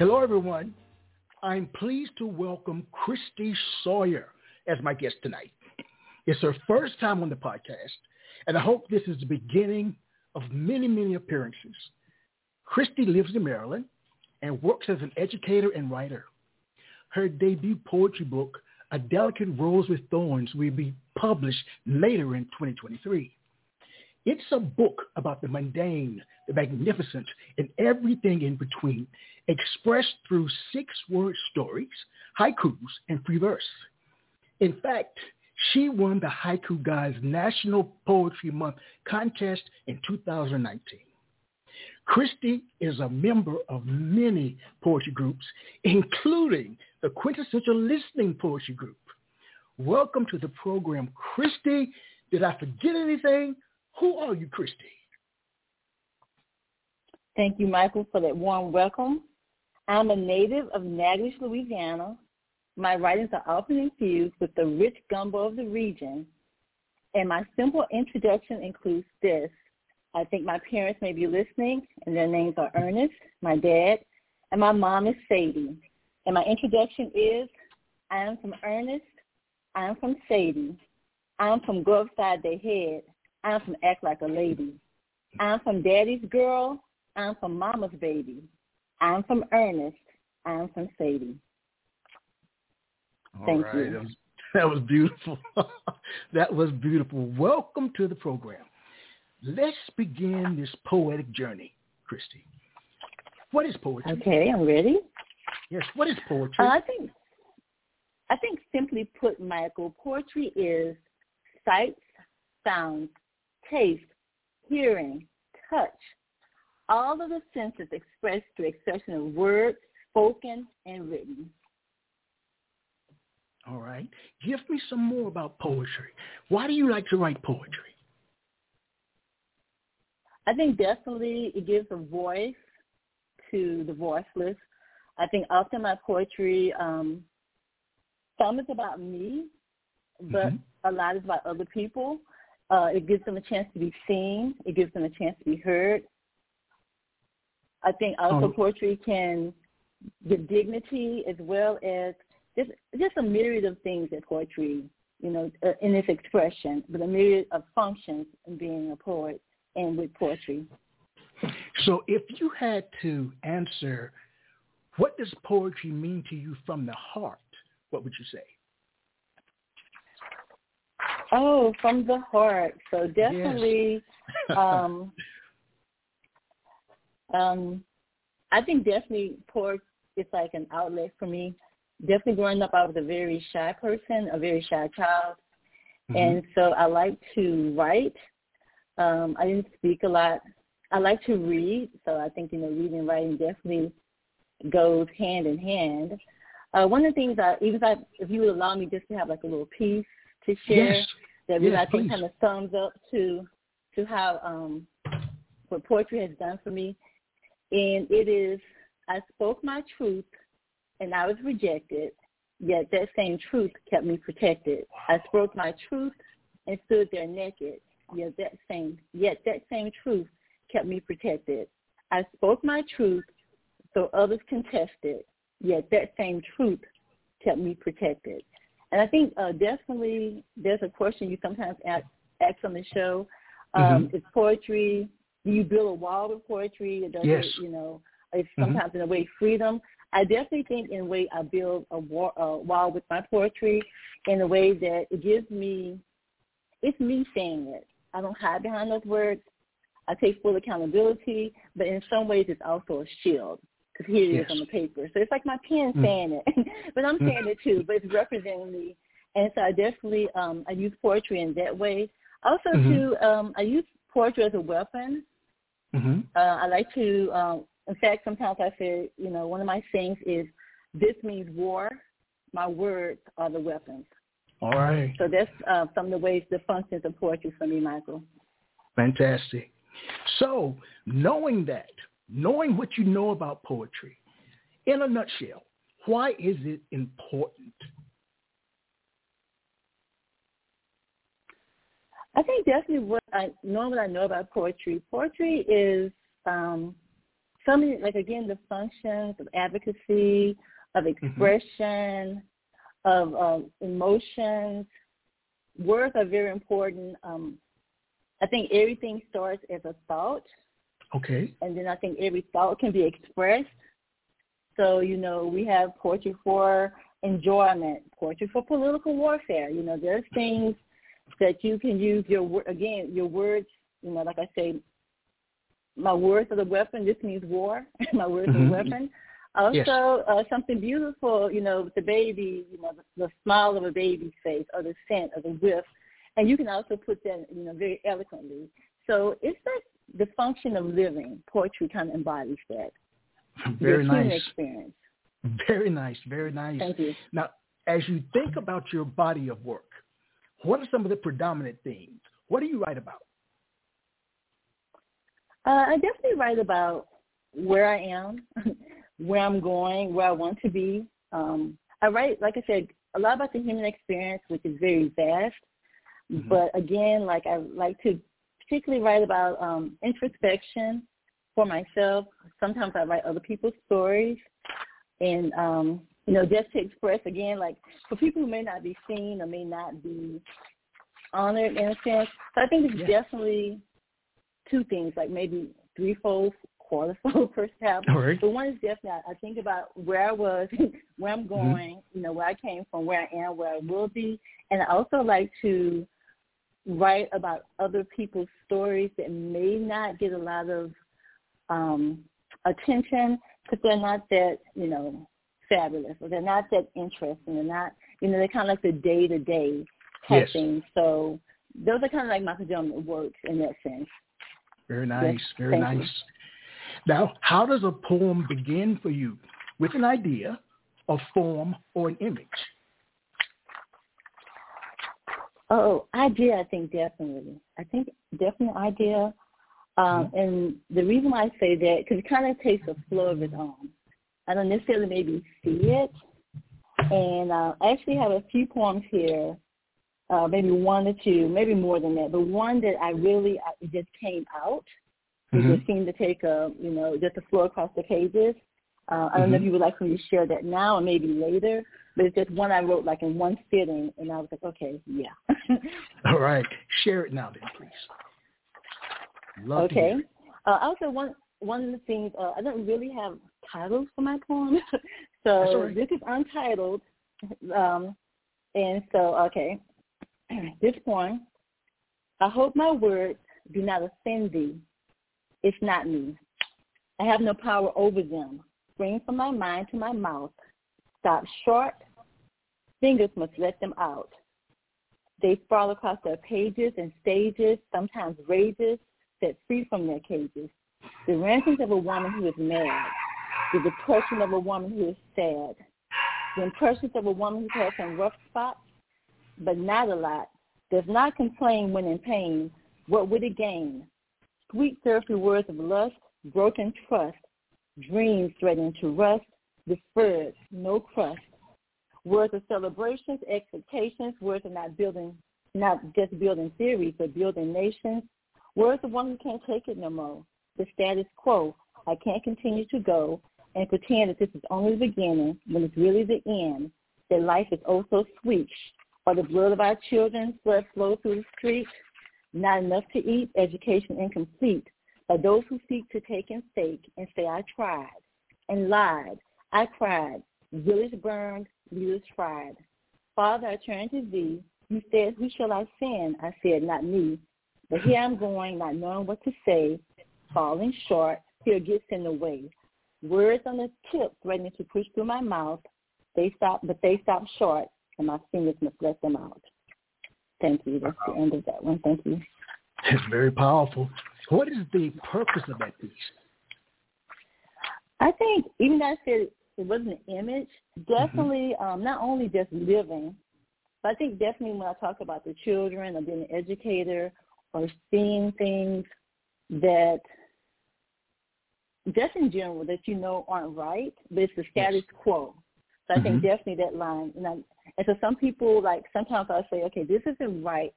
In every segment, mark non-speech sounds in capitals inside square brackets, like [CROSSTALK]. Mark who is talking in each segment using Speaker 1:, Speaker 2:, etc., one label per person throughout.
Speaker 1: Hello, everyone. I'm pleased to welcome Christy Sawyer as my guest tonight. It's her first time on the podcast, and I hope this is the beginning of many, many appearances. Christy lives in Maryland and works as an educator and writer. Her debut poetry book, A Delicate Rose with Thorns, will be published later in 2023. It's a book about the mundane, the magnificent, and everything in between, expressed through six-word stories, haikus, and free verse. In fact, she won the Haiku Guys National Poetry Month contest in 2019. Christy is a member of many poetry groups, including the Quintessential Listening Poetry Group. Welcome to the program, Christy. Did I forget anything? Who are you, Christy?
Speaker 2: Thank you, Michael, for that warm welcome. I'm a native of Natchitoches, Louisiana. My writings are often infused with the rich gumbo of the region, and my simple introduction includes this. I think my parents may be listening, and their names are Ernest, my dad, and my mom is Sadie. And my introduction is, I am from Ernest, I am from Sadie, I am from go upside their head, I am from act like a lady, I am from daddy's girl, I am from mama's baby, I am from Ernest, I am from Sadie. Thank
Speaker 1: All right.
Speaker 2: you.
Speaker 1: That was, [LAUGHS] that was beautiful. [LAUGHS] that was beautiful. Welcome to the program. Let's begin this poetic journey, Christy. What is poetry?
Speaker 2: Okay, I'm ready.
Speaker 1: Yes, what is poetry?
Speaker 2: Uh, I think, I think simply put, Michael, poetry is sights, sounds, taste, hearing, touch, all of the senses expressed through expression of words, spoken and written.
Speaker 1: All right. Give me some more about poetry. Why do you like to write poetry?
Speaker 2: I think definitely it gives a voice to the voiceless. I think often my poetry, um, some is about me, but
Speaker 1: Mhm.
Speaker 2: a lot is about other people. Uh, it gives them a chance to be seen. It gives them a chance to be heard. I think also
Speaker 1: Oh.
Speaker 2: poetry can give dignity as well as just just a myriad of things that poetry, you know, uh, in its expression, but a myriad of functions in being a poet and with poetry.
Speaker 1: So if you had to answer, what does poetry mean to you from the heart? What would you say?
Speaker 2: Oh, from the heart. So definitely, [LAUGHS] um, um, I think definitely poetry is like an outlet for me. Definitely growing up, I was a very shy person, a very shy child,
Speaker 1: Mhm.
Speaker 2: and so I like to write. Um, I didn't speak a lot. I like to read, so I think you know reading and writing definitely goes hand in hand. Uh, one of the things I, even if, I, if you would allow me just to have like a little piece to share
Speaker 1: Yes.
Speaker 2: that really
Speaker 1: Yes,
Speaker 2: I think
Speaker 1: please.
Speaker 2: kind of thumbs up to to how um, what poetry has done for me, and it is I spoke my truth and I was rejected, yet that same truth kept me protected. I spoke my truth and stood there naked, yet that same yet that same truth kept me protected. I spoke my truth so others contested, yet that same truth kept me protected. And I think uh, definitely there's a question you sometimes ask, ask on the show. Um,
Speaker 1: Mhm.
Speaker 2: Is poetry, do you build a wall with poetry? Or does
Speaker 1: Yes.
Speaker 2: it, you know, it's
Speaker 1: Mhm.
Speaker 2: sometimes in a way freedom. I definitely think in a way I build a a wall with my poetry in a way that it gives me, it's me saying it. I don't hide behind those words. I take full accountability, but in some ways it's also a shield because here it is
Speaker 1: Yes.
Speaker 2: on the paper. So it's like my pen
Speaker 1: Mm.
Speaker 2: saying it, [LAUGHS] but I'm saying it too, but it's representing me. And so I definitely, um, I use poetry in that way. Also
Speaker 1: Mhm.
Speaker 2: too, um, I use poetry as a weapon.
Speaker 1: Mm-hmm.
Speaker 2: Uh, I like to, um, in fact, sometimes I say, you know, one of my sayings is, "This means war. My words are the weapons."
Speaker 1: All right.
Speaker 2: So that's uh, some of the ways, the functions of poetry for me, Michael.
Speaker 1: Fantastic. So, knowing that, knowing what you know about poetry, in a nutshell, why is it important?
Speaker 2: I think definitely what I know what I know about poetry. Poetry is um, something like again the functions of advocacy, of mm-hmm. expression, mm-hmm. of um, emotions. Words are very important. Um, I think everything starts as a thought.
Speaker 1: Okay.
Speaker 2: And then I think every thought can be expressed. So, you know, we have poetry for enjoyment, poetry for political warfare. You know, there's things that you can use your, again, your words, you know, like I say, my words are the weapon. This means war. [LAUGHS] my words mm-hmm. are the mm-hmm. weapon. Also, yes. uh, something beautiful, you know, the baby, you know, the, the smile of a baby's face or the scent or the whiff. And you can also put that, you know, very eloquently. So it's like the function of living. Poetry kind of embodies that.
Speaker 1: Very nice.
Speaker 2: Experience.
Speaker 1: Very nice. Very nice.
Speaker 2: Thank you.
Speaker 1: Now, as you think about your body of work, what are some of the predominant themes? What do you write about?
Speaker 2: Uh, I definitely write about where I am, [LAUGHS] where I'm going, where I want to be. Um, I write, like I said, a lot about the human experience, which is very vast. Mm-hmm. But again, like I like to particularly write about um, introspection for myself. Sometimes I write other people's stories, and um, you know, just to express again, like for people who may not be seen or may not be honored in a sense. So I think it's yeah. definitely two things, like maybe threefold, quarterfold, [LAUGHS] perhaps.
Speaker 1: All right.
Speaker 2: But one is definitely I think about where I was, [LAUGHS] where I'm mm-hmm. going, mm-hmm. you know, where I came from, where I am, where I will be, and I also like to write about other people's stories that may not get a lot of um, attention because they're not that, you know, fabulous or they're not that interesting. They're not, you know, they're kind of like the day-to-day type yes. things. So those are kind of like my predominant works in that sense.
Speaker 1: Very nice. Yes. Very nice. You. Now, how does a poem begin for you? With an idea, a form, or an image?
Speaker 2: Oh, idea, I think definitely. I think definitely idea. Um, mm-hmm. And the reason why I say that, because it kind of takes a flow of its own. I don't necessarily maybe see it. And uh, I actually have a few poems here, uh, maybe one or two, maybe more than that. But one that I really it just came out. Mm-hmm. It just seemed to take a, you know, just a flow across the pages. Uh, I don't mm-hmm. know if you would like me to share that now or maybe later, but it's just one I wrote like in one sitting, and I was like, okay, yeah. [LAUGHS]
Speaker 1: All right, share it now, then, please. Love
Speaker 2: okay. Uh, also, one one of the things uh, I don't really have titles for my poems, [LAUGHS] so this is untitled, um, and so okay, [CLEARS THROAT] this poem. I hope my words do not offend thee. It's not me. I have no power over them spring from my mind to my mouth. Stop short. Fingers must let them out. They sprawl across their pages and stages, sometimes rages, set free from their cages. The rantings of a woman who is mad. The depression of a woman who is sad. The impressions of a woman who has some rough spots, but not a lot. Does not complain when in pain. What would it gain? Sweet, syrupy words of lust, broken trust, dreams threatening to rust, deferred, no crust. Words of celebrations, expectations, words of not building, not just building theories, but building nations. Words of one who can't take it no more. The status quo. I can't continue to go and pretend that this is only the beginning when it's really the end. That life is oh so sweet. Or the blood of our children's blood flows through the streets. Not enough to eat, education incomplete. By those who seek to take and stake and say, I tried and lied. I cried. Village burned, leaders tried. Father, I turn to thee. You said, who shall I send? I said, not me. But here I'm going, not knowing what to say, falling short. Fear gets in the way. Words on the tip threatening to push through my mouth. They stop, but they stop short, and my fingers must let them out. Thank you. That's the end of that one. Thank you.
Speaker 1: It's very powerful. What is the purpose of that piece?
Speaker 2: I think even though I said it wasn't an image, definitely mm-hmm. um, not only just living, but I think definitely when I talk about the children or being an educator or seeing things that just in general that you know aren't right, but it's the status yes. quo. So I mm-hmm. think definitely that line. And, I, and so some people like sometimes I say, okay, this isn't right.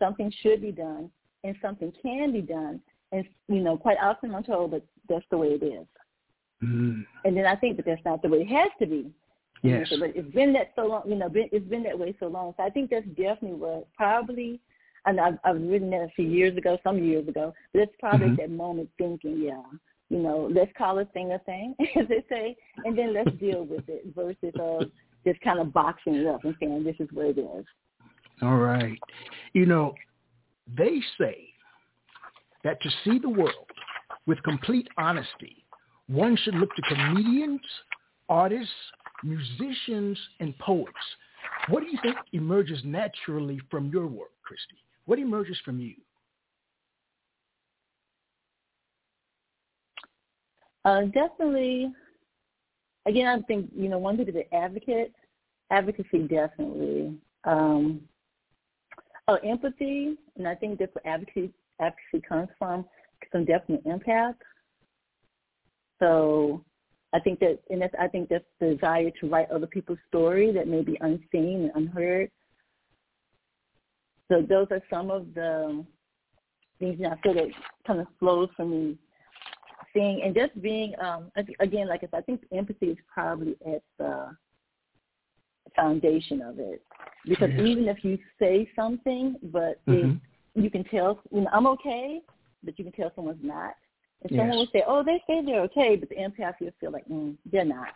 Speaker 2: Something should be done, and something can be done. And you know, quite often I'm told that that's the way it is. Mm-hmm. And then I think that that's not the way it has to be.
Speaker 1: Yes.
Speaker 2: But it's been that so long, you know, been, it's been that way so long. So I think that's definitely what probably, and I've, I've written that a few years ago, some years ago, but it's probably mm-hmm. that moment thinking, yeah, you know, let's call a thing a thing, [LAUGHS] as they say, and then let's deal with it versus uh, just kind of boxing it up and saying this is what it is.
Speaker 1: All right. You know, they say that to see the world with complete honesty, one should look to comedians, artists, musicians, and poets. What do you think emerges naturally from your work, Christy? What emerges from you?
Speaker 2: Uh, definitely. Again, I think you know one thing the advocate, advocacy definitely. Um, oh, empathy, and I think that's where advocacy advocacy comes from. Some definite empath. So I think that, and that's, I think that's the desire to write other people's story that may be unseen and unheard. So those are some of the things that I feel that kind of flows from me seeing and just being um again like I said, I think empathy is probably at the foundation of it because even if you say something but mm-hmm. it, you can tell you know I'm okay but you can tell someone's not and yes. someone will say oh they say they're okay but the empath will feel like mm, they're not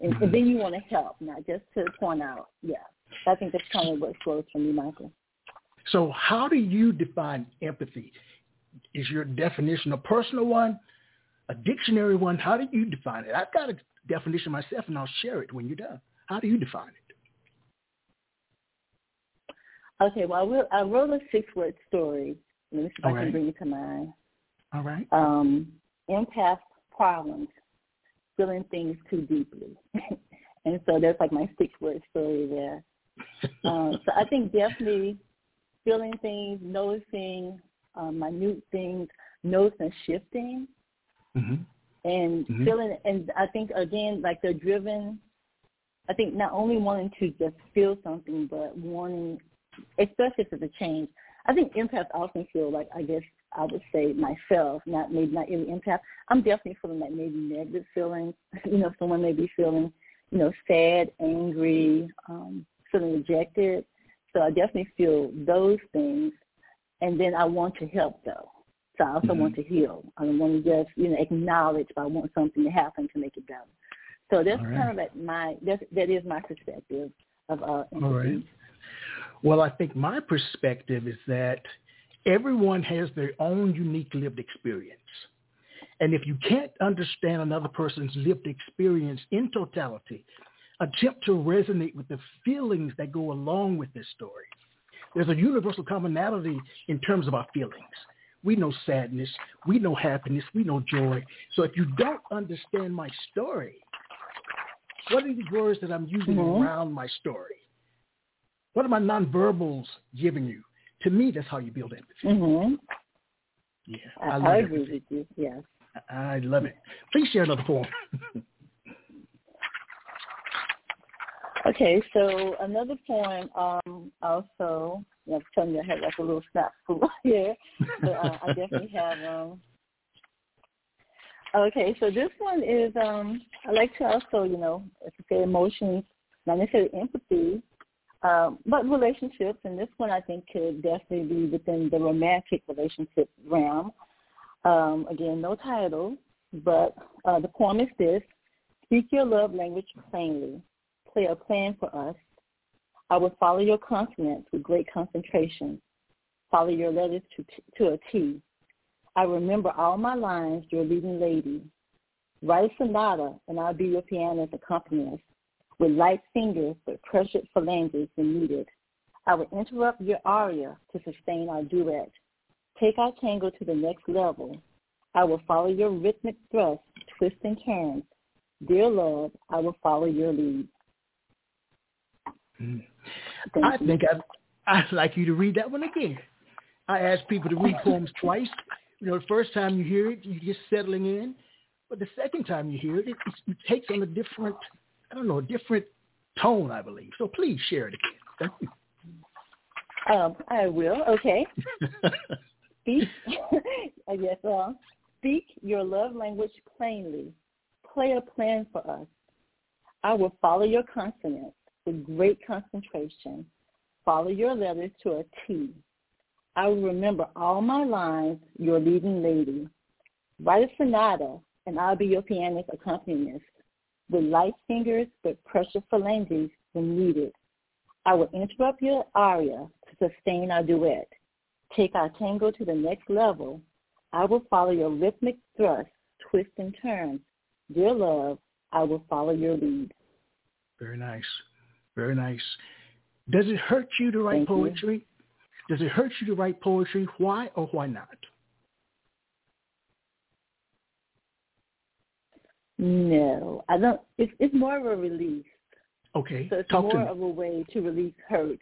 Speaker 2: and, mm-hmm. and then you want to help not just to point out yeah I think that's kind of what flows from you Michael.
Speaker 1: So how do you define empathy? Is your definition a personal one a dictionary one, how do you define it? I've got a definition myself, and I'll share it when you're done. How do you define it?
Speaker 2: Okay, well, I, will, I wrote a six-word story. Let me see if All I right. can bring it to mind.
Speaker 1: All right.
Speaker 2: Um, empath problems, feeling things too deeply. [LAUGHS] and so that's like my six-word story there. [LAUGHS] um, so I think definitely feeling things, noticing um, minute things, noticing shifting mm-hmm. and mm-hmm. feeling. And I think again, like they're driven. I think not only wanting to just feel something, but wanting, especially if it's a change. I think empaths often feel like I guess I would say myself, not maybe not every empath. I'm definitely feeling like maybe negative feelings. [LAUGHS] You know, someone may be feeling, you know, sad, angry, um, feeling rejected. So I definitely feel those things, and then I want to help though. So I also mm-hmm. want to heal. I don't want to just, you know, acknowledge, but I want something to happen to make it better. So that's right. kind of like my, that's, that is my perspective of uh, empathy. All right.
Speaker 1: Well, I think my perspective is that everyone has their own unique lived experience. And if you can't understand another person's lived experience in totality, attempt to resonate with the feelings that go along with this story. There's a universal commonality in terms of our feelings. We know sadness. We know happiness. We know joy. So if you don't understand my story, what are the words that I'm using mm-hmm. around my story? What are my nonverbals giving you? To me, that's how you build empathy.
Speaker 2: Mm-hmm.
Speaker 1: Yeah,
Speaker 2: I, I, I agree with you. Yes.
Speaker 1: I love it. Please share another poem. [LAUGHS]
Speaker 2: okay, so another poem um, also I was telling you I had like a little snap [LAUGHS] pool here, but uh, I definitely have. Um, okay, so this one is um, I like to also, you know, as I say, emotions, not necessarily empathy, um, but relationships, and this one I think could definitely be within the romantic relationship realm. Um, again, no title, but uh, the poem is this: Speak your love language plainly. Play a plan for us I will follow your consonants with great concentration, follow your letters to, to a T. I remember all my lines, your leading lady. Write a sonata, and I'll be your piano's accompanist, with light fingers but pressured phalanges when needed. I will interrupt your aria to sustain our duet. Take our tango to the next level. I will follow your rhythmic thrust, twists and turns, Dear love, I will follow your lead.
Speaker 1: Mm. I you. think I'd, I'd like you to read that one again. I ask people to read poems twice. You know, the first time you hear it, you're just settling in. But the second time you hear it, it, it takes on a different, I don't know, a different tone, I believe. So please share it again. Thank you.
Speaker 2: Um, I will. Okay. [LAUGHS] speak. [LAUGHS] I guess. Uh, speak your love language plainly. Play a plan for us. I will follow your consonants with great concentration. Follow your letters to a T. I will remember all my lines, your leading lady. Write a sonata, and I'll be your pianist accompanist. With light fingers, but pressure phalanges when needed. I will interrupt your aria to sustain our duet. Take our tango to the next level. I will follow your rhythmic thrust, twist and turns. Dear love, I will follow your lead.
Speaker 1: Very nice. Very nice. Does it hurt you to write
Speaker 2: Thank
Speaker 1: poetry? You. Does it hurt you to write poetry? Why or why not?
Speaker 2: No, I don't. It's, it's more of a release.
Speaker 1: Okay.
Speaker 2: So it's
Speaker 1: Talk
Speaker 2: more of a way to release hurt.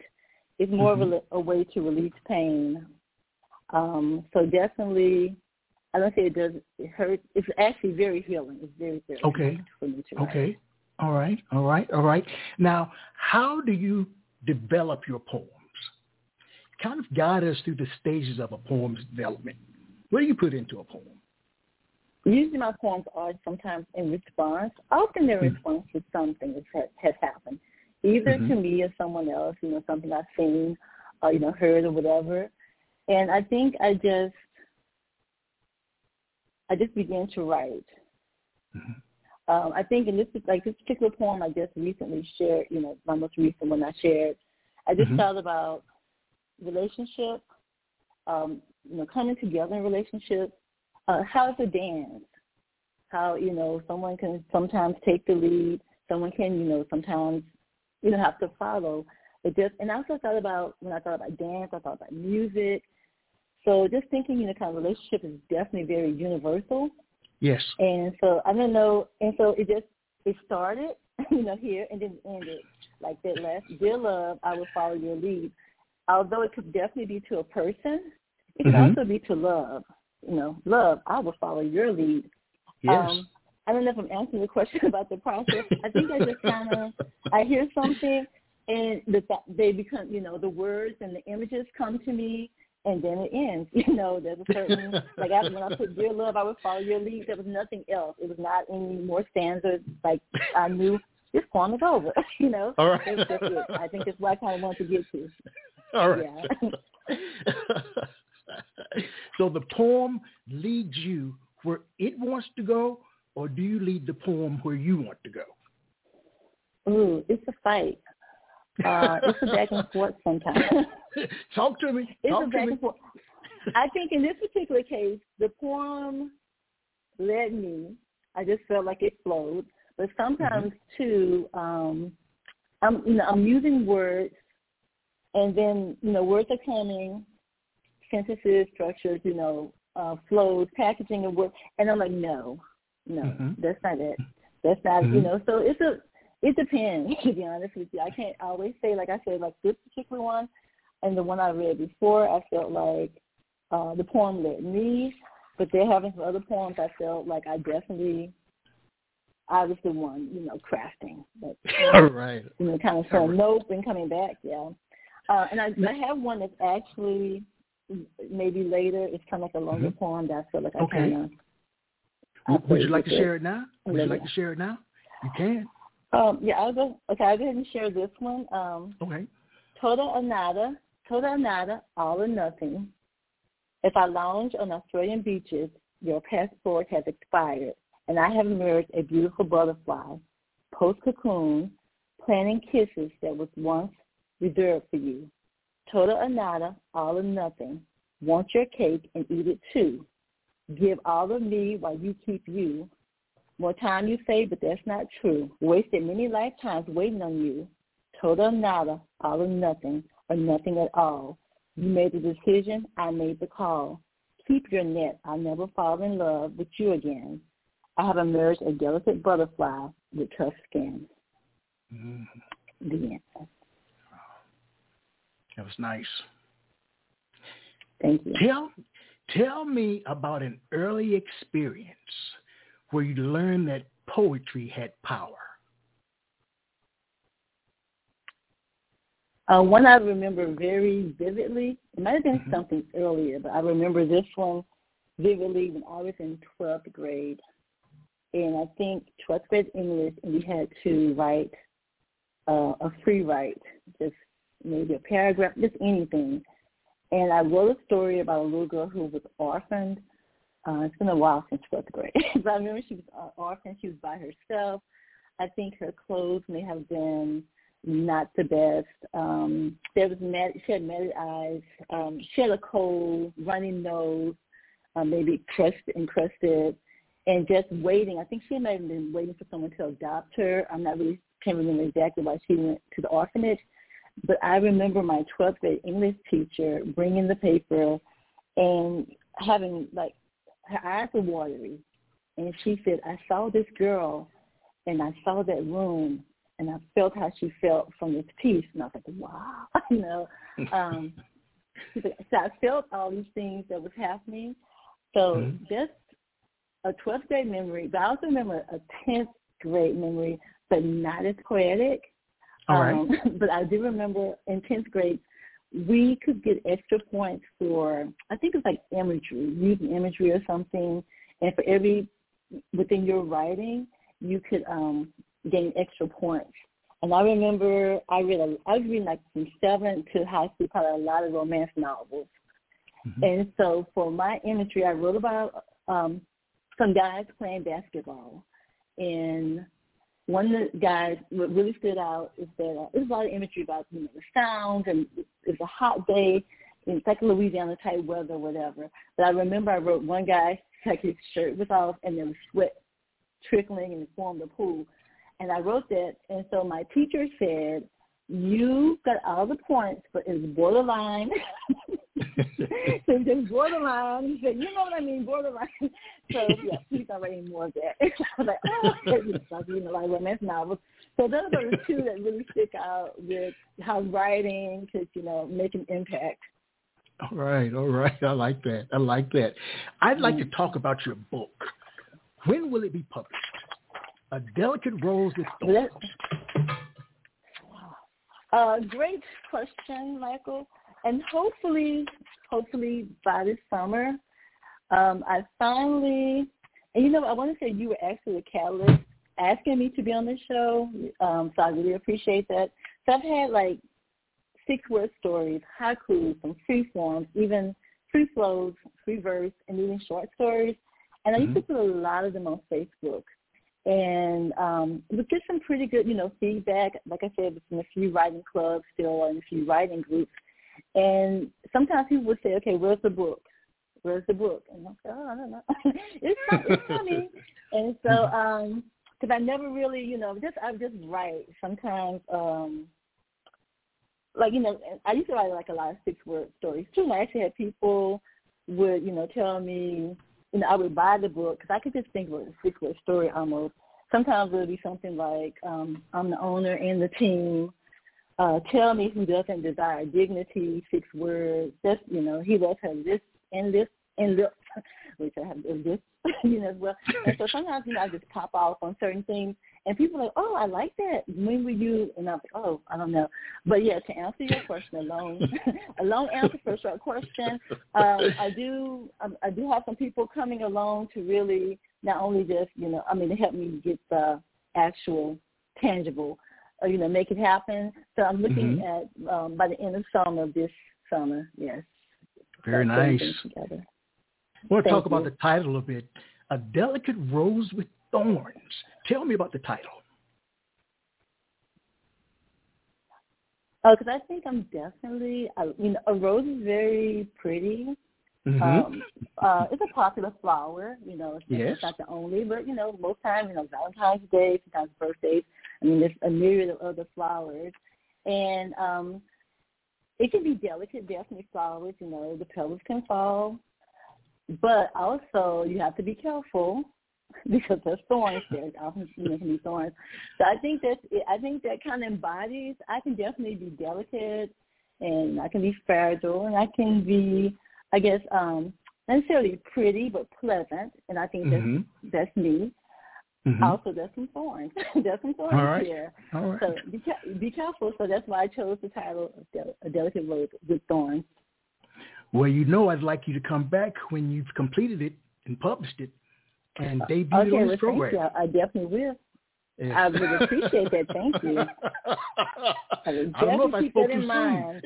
Speaker 2: It's more
Speaker 1: mm-hmm.
Speaker 2: of a, a, way to release pain. Um, so definitely, I don't say it does it hurt. It's actually very healing. It's very very
Speaker 1: okay.
Speaker 2: for me to.
Speaker 1: Okay. All right. All right. All right. Now, how do you develop your poems? Kind of guide us through the stages of a poem's development. What do you put into a poem?
Speaker 2: Usually my poems are sometimes in response. Often they're in
Speaker 1: mm-hmm.
Speaker 2: response to something that has, has happened, either
Speaker 1: mm-hmm.
Speaker 2: to me or someone else, you know, something I've seen or, you know, heard or whatever. And I think I just, I just began to write. Mm-hmm. Um, I think in this, like this particular poem I just recently shared, you know, my most recent one I shared, I just mm-hmm. thought about relationship, um, you know, coming together in relationships, uh, how to dance, how you know someone can sometimes take the lead, someone can you know sometimes you know have to follow. It just and I also thought about when I thought about dance, I thought about music. So just thinking, you know, kind of relationship is definitely very universal.
Speaker 1: Yes.
Speaker 2: And so I don't know, and so it just it started, [LAUGHS] you know, here and then ended like that last dear love, I will follow your lead. Although it could definitely be to a person, it could mm-hmm. also be to love you know, love, I will follow your lead.
Speaker 1: Yes.
Speaker 2: Um, I don't know if I'm answering the question [LAUGHS] about the process. I think I just kind of I hear something and the they become you know the words and the images come to me and then it ends. [LAUGHS] You know, there's a certain like after when I put dear love, I would follow your lead. There was nothing else. It was not any more stanzas. Like I knew this poem is over. [LAUGHS] You know,
Speaker 1: all right.
Speaker 2: That's it. I think that's what I kind of want to get to.
Speaker 1: All right.
Speaker 2: Yeah. [LAUGHS]
Speaker 1: so the poem leads you where it wants to go, or do you lead the poem where you want to go?
Speaker 2: Ooh, it's a fight. Uh, it's a back and forth sometimes. [LAUGHS]
Speaker 1: Talk to me.
Speaker 2: It's
Speaker 1: Talk
Speaker 2: a back
Speaker 1: me.
Speaker 2: and forth. I think in this particular case, the poem led me. I just felt like it flowed. But sometimes mm-hmm. too, um, I'm you know I'm using words, and then you know words are coming, sentences, structures, you know, uh, flows, packaging, and work. And I'm like, no, no, mm-hmm. that's not it. That's not, mm-hmm. you know. So it's a, it depends. [LAUGHS] To be honest with you, I can't always say like I said, like this particular one, and the one I read before, I felt like uh, the poem led me, but they're having some other poems, I felt like I definitely I was the one, you know, crafting. But, [LAUGHS]
Speaker 1: All right.
Speaker 2: You know, kind of saying nope and coming back, yeah. Uh, and I, I have one that's actually maybe later. It's kind of like a longer mm-hmm. poem that I feel like I
Speaker 1: okay.
Speaker 2: kind
Speaker 1: of. Would you like to share it now? Would you like to share it now? You can.
Speaker 2: Um, yeah, I'll go. Okay, I'll go ahead and share this one. Um,
Speaker 1: okay.
Speaker 2: Total or nada, toda or nada, all or nothing. If I lounge on Australian beaches, your passport has expired, and I have emerged a beautiful butterfly, post-cocoon, planning kisses that was once reserved for you. Total or nada, all or nothing. Want your cake and eat it too. Give all of me while you keep you. More time you say, but that's not true. Wasted many lifetimes waiting on you. Total or nada, all or nothing, or nothing at all. You made the decision, I made the call. Keep your net. I'll never fall in love with you again. I have emerged a delicate butterfly with tough skin.
Speaker 1: Mm.
Speaker 2: The end.
Speaker 1: That was nice.
Speaker 2: Thank you.
Speaker 1: Tell tell me about an early experience where you learned that poetry had power.
Speaker 2: Uh, one I remember very vividly. It might have been
Speaker 1: Mhm.
Speaker 2: something earlier, but I remember this one vividly when I was in 12th grade. And I think 12th grade English, and we had to write uh, a free write, just maybe a paragraph, just anything. And I wrote a story about a little girl who was orphaned. Uh, it's been a while since 12th grade, [LAUGHS] but I remember she was uh, orphaned. She was by herself. I think her clothes may have been not the best. Um, there was mad, she had matted eyes. Um, she had a cold, runny nose, uh, maybe crusted, encrusted, and just waiting. I think she might have been waiting for someone to adopt her. I'm not really can't remember exactly why she went to the orphanage, but I remember my 12th grade English teacher bringing the paper and having like her eyes were watery, and she said, "I saw this girl, and I saw that room, and I felt how she felt from this piece, and I was like, wow, [LAUGHS] you know." Um, [LAUGHS] so I felt all these things that was happening. So
Speaker 1: Mhm.
Speaker 2: just a 12th grade memory, but I also remember a 10th grade memory, but not as poetic.
Speaker 1: All right.
Speaker 2: Um, [LAUGHS] but I do remember in 10th grade, we could get extra points for, I think it's like imagery, using imagery or something. And for every, within your writing, you could um, gain extra points. And I remember I read, a, I was reading like from seventh to high school, probably a lot of romance novels.
Speaker 1: Mhm.
Speaker 2: And so for my imagery, I wrote about um, some guys playing basketball. And one of the guys, what really stood out is that uh, there's a lot of imagery about you know the sounds and it's a hot day. It's like Louisiana type weather, whatever. But I remember I wrote one guy [LAUGHS] like his shirt was off and there was sweat trickling and it formed a pool. And I wrote that, and so my teacher said, "You got all the points, but it's borderline." [LAUGHS] [LAUGHS] so just borderline. He said, "You know what I mean, borderline." [LAUGHS] So yeah, not writing more of that. [LAUGHS] I was like, "Oh, it's like reading a lot of romance novels." So those are the two that really stick out with how writing could, you know, make an impact.
Speaker 1: All right, all right. I like that. I like that. I'd like to talk about your book. When will it be published? A Delicate Rose with Thorns.
Speaker 2: Uh, great question, Michael. And hopefully, hopefully by this summer, um, I finally, and you know, I want to say you were actually the catalyst asking me to be on this show, um, so I really appreciate that. So I've had like six word stories, haikus, some free forms, even free flows, free verse, and even short stories. And I used to put a lot of them on Facebook. And um, would get some pretty good, you know, feedback. Like I said, it's in a few writing clubs still and a few writing groups. And sometimes people would say, okay, where's the book? Where's the book? And I'm like, oh, I don't know. [LAUGHS] it's, it's coming. and so, um, because I never really, you know, just I just write. Sometimes, um, like you know, I used to write like a lot of six word stories too. And I actually had people would, you know, tell me, you know, I would buy the book because I could just think of a six word story almost. Sometimes it would be something like, um, I'm the owner and the team. Uh, tell me who doesn't desire dignity, six words. Just, you know, he loves her this and this and this, [LAUGHS] which I have this, [LAUGHS] you know, as well. And so sometimes, you know, I just pop off on certain things and people are like, oh, I like that. When were you? And I'm like, oh, I don't know. But yeah, to answer your question, a long, [LAUGHS] a long answer for a short question. Um, I do, um, I do have some people coming along to really not only just, you know, I mean, to help me get the actual tangible, you know, make it happen. So I'm looking
Speaker 1: Mhm.
Speaker 2: at um, by the end of summer this summer. Yes.
Speaker 1: Very
Speaker 2: putting
Speaker 1: nice. I want to
Speaker 2: Thank
Speaker 1: talk about the title a bit. A Delicate Rose with Thorns. Tell me about the title.
Speaker 2: Oh, because I think I'm definitely, uh, you know, a rose is very pretty.
Speaker 1: Mhm.
Speaker 2: Um, uh, it's a popular flower, you know. It's,
Speaker 1: Yes.
Speaker 2: it's not the only, but you know, most times, you know, Valentine's Day, sometimes birthdays. I mean, there's a myriad of other flowers, and um, it can be delicate, definitely flowers. You know, the petals can fall, but also you have to be careful [LAUGHS] because there's thorns there. Often you know, can be thorns. So I think that I think that kind of embodies. I can definitely be delicate, and I can be fragile, and I can be, I guess, um, necessarily pretty but pleasant, and I think that's
Speaker 1: Mhm.
Speaker 2: that's me.
Speaker 1: Mhm.
Speaker 2: Also, there's some thorns. [LAUGHS] there's some thorns
Speaker 1: All right.
Speaker 2: here.
Speaker 1: All right.
Speaker 2: So be, be careful. So that's why I chose the title of Del- A Delicate Road with Thorns.
Speaker 1: Well, you know I'd like you to come back when you've completed it and published it and debut it
Speaker 2: okay,
Speaker 1: on
Speaker 2: well,
Speaker 1: this
Speaker 2: thank you. I, definitely will.
Speaker 1: Yes.
Speaker 2: I would appreciate that. Thank you. [LAUGHS] I would
Speaker 1: I don't know if I
Speaker 2: keep
Speaker 1: spoke too
Speaker 2: in mind.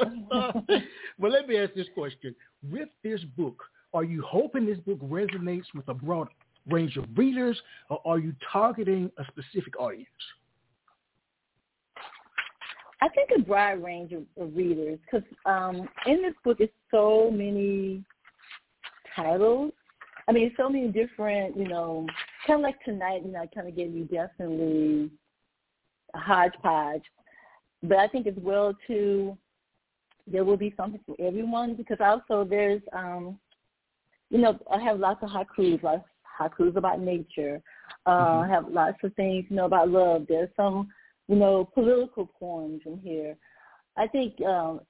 Speaker 1: soon. [LAUGHS] well, let me ask this question. With this book, are you hoping this book resonates with a broad range of readers, or are you targeting a specific audience?
Speaker 2: I think a broad range of, of readers because um, in this book is so many titles. I mean, so many different, you know, kind of like tonight, you know, kind of gave you definitely a hodgepodge. But I think as well, too, there will be something for everyone because also there's, um, you know, I have lots of haikus, lots haikus about nature. Uh,
Speaker 1: Mhm.
Speaker 2: Have lots of things, you know, about love. There's some you know, political poems in here. I think um,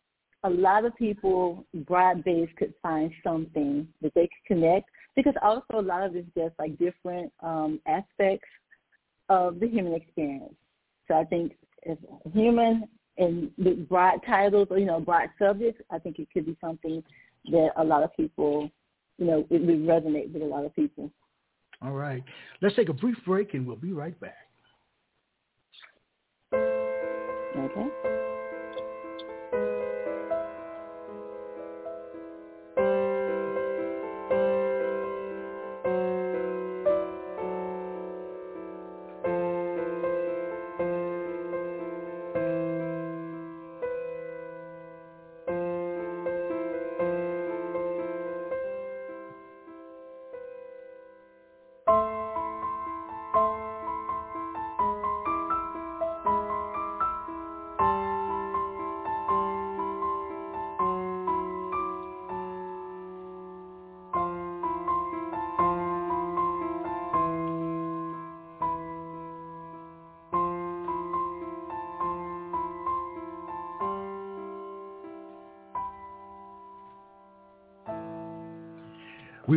Speaker 2: a lot of people broad based could find something that they could connect because also a lot of it's just like different um, aspects of the human experience. So I think if human and with broad titles or you know broad subjects, I think it could be something that a lot of people, you know, it would resonate with a lot of people.
Speaker 1: All right. Let's take a brief break and we'll be right back.
Speaker 2: Okay.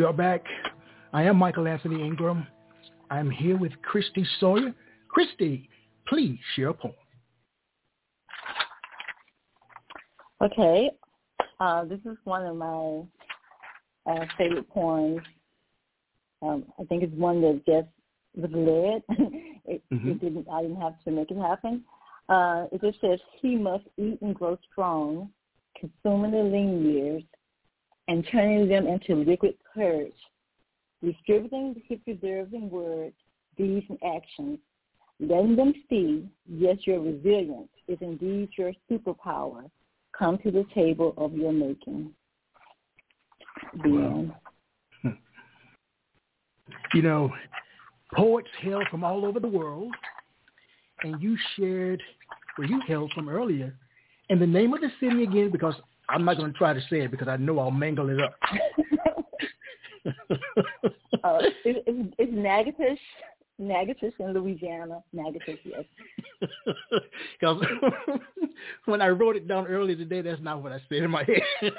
Speaker 1: We are back. I am Michael Anthony Ingram. I'm here with Christy Sawyer. Christy, please share a poem.
Speaker 2: Okay. Uh, this is one of my uh, favorite poems. Um, I think it's one that just was led. [LAUGHS] it,
Speaker 1: Mhm.
Speaker 2: it didn't. I didn't have to make it happen. Uh, it just says he must eat and grow strong, consuming the lean years, and turning them into liquid courage, distributing his preserving words, deeds, and actions, letting them see, yes, your resilience is indeed your superpower. Come to the table of your making. The
Speaker 1: Wow. [LAUGHS] You know, poets hail from all over the world, and you shared where you hailed from earlier. And the name of the city again, because I'm not going to try to say it because I know I'll mangle it up. [LAUGHS] [LAUGHS]
Speaker 2: uh, it, it's, it's Natchitoches, Natchitoches in Louisiana. Natchitoches, yes.
Speaker 1: Because [LAUGHS] when I wrote it down earlier today, that's not what I said in my head. [LAUGHS]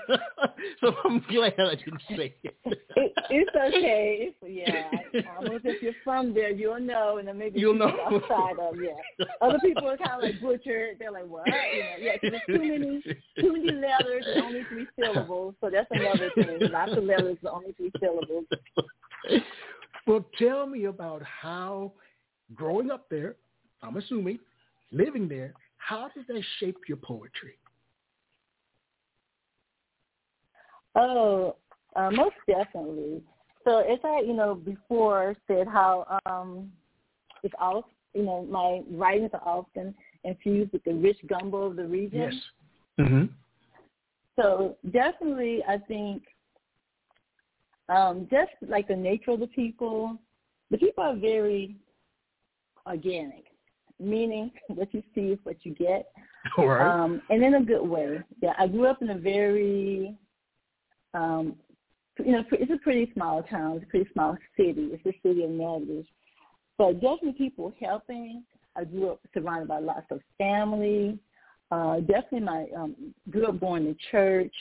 Speaker 1: so I'm glad I didn't say it.
Speaker 2: It, it's okay. It's, yeah, [LAUGHS] almost if you're from there, you'll know, and then maybe
Speaker 1: You'll know.
Speaker 2: outside of yeah. Other people are kind of like butchered. They're like, what? You know, yeah, 'cause there's too many, too many letters, and only three syllables. So that's another thing. Lots of letters, but only three syllables.
Speaker 1: Well, tell me about how growing up there, I'm assuming, living there, how did that shape your poetry?
Speaker 2: Oh, uh, most definitely. So as I, you know, before said how um, it's all, you know, my writings are often infused with the rich gumbo of the region.
Speaker 1: Yes. Mm-hmm.
Speaker 2: So definitely, I think um, just like the nature of the people, the people are very organic, meaning [LAUGHS] what you see is what you get, [LAUGHS]
Speaker 1: All right.
Speaker 2: um, and in a good way. Yeah, I grew up in a very um, you know, it's a pretty small town. It's a pretty small city. It's the city of Natchez. But definitely people helping. I grew up surrounded by lots of family. Uh, definitely my um, grew up going to church.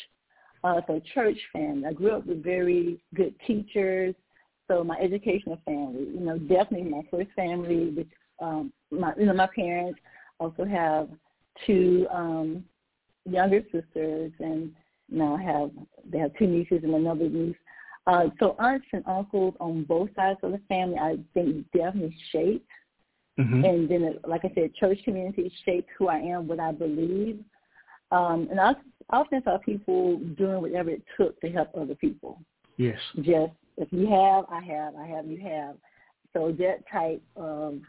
Speaker 2: Uh, so church family. I grew up with very good teachers. So my educational family, you know, definitely my first family, which um, my you know my parents also have two um, younger sisters, and now have they have two nieces and another niece. Uh, so aunts and uncles on both sides of the family, I think definitely shaped. Mm-hmm. And then, like I said, church community shaped who I am, what I believe. Um, and I often saw people doing whatever it took to help other people.
Speaker 1: Yes.
Speaker 2: Just if you have, I have, I have, you have. So that type of,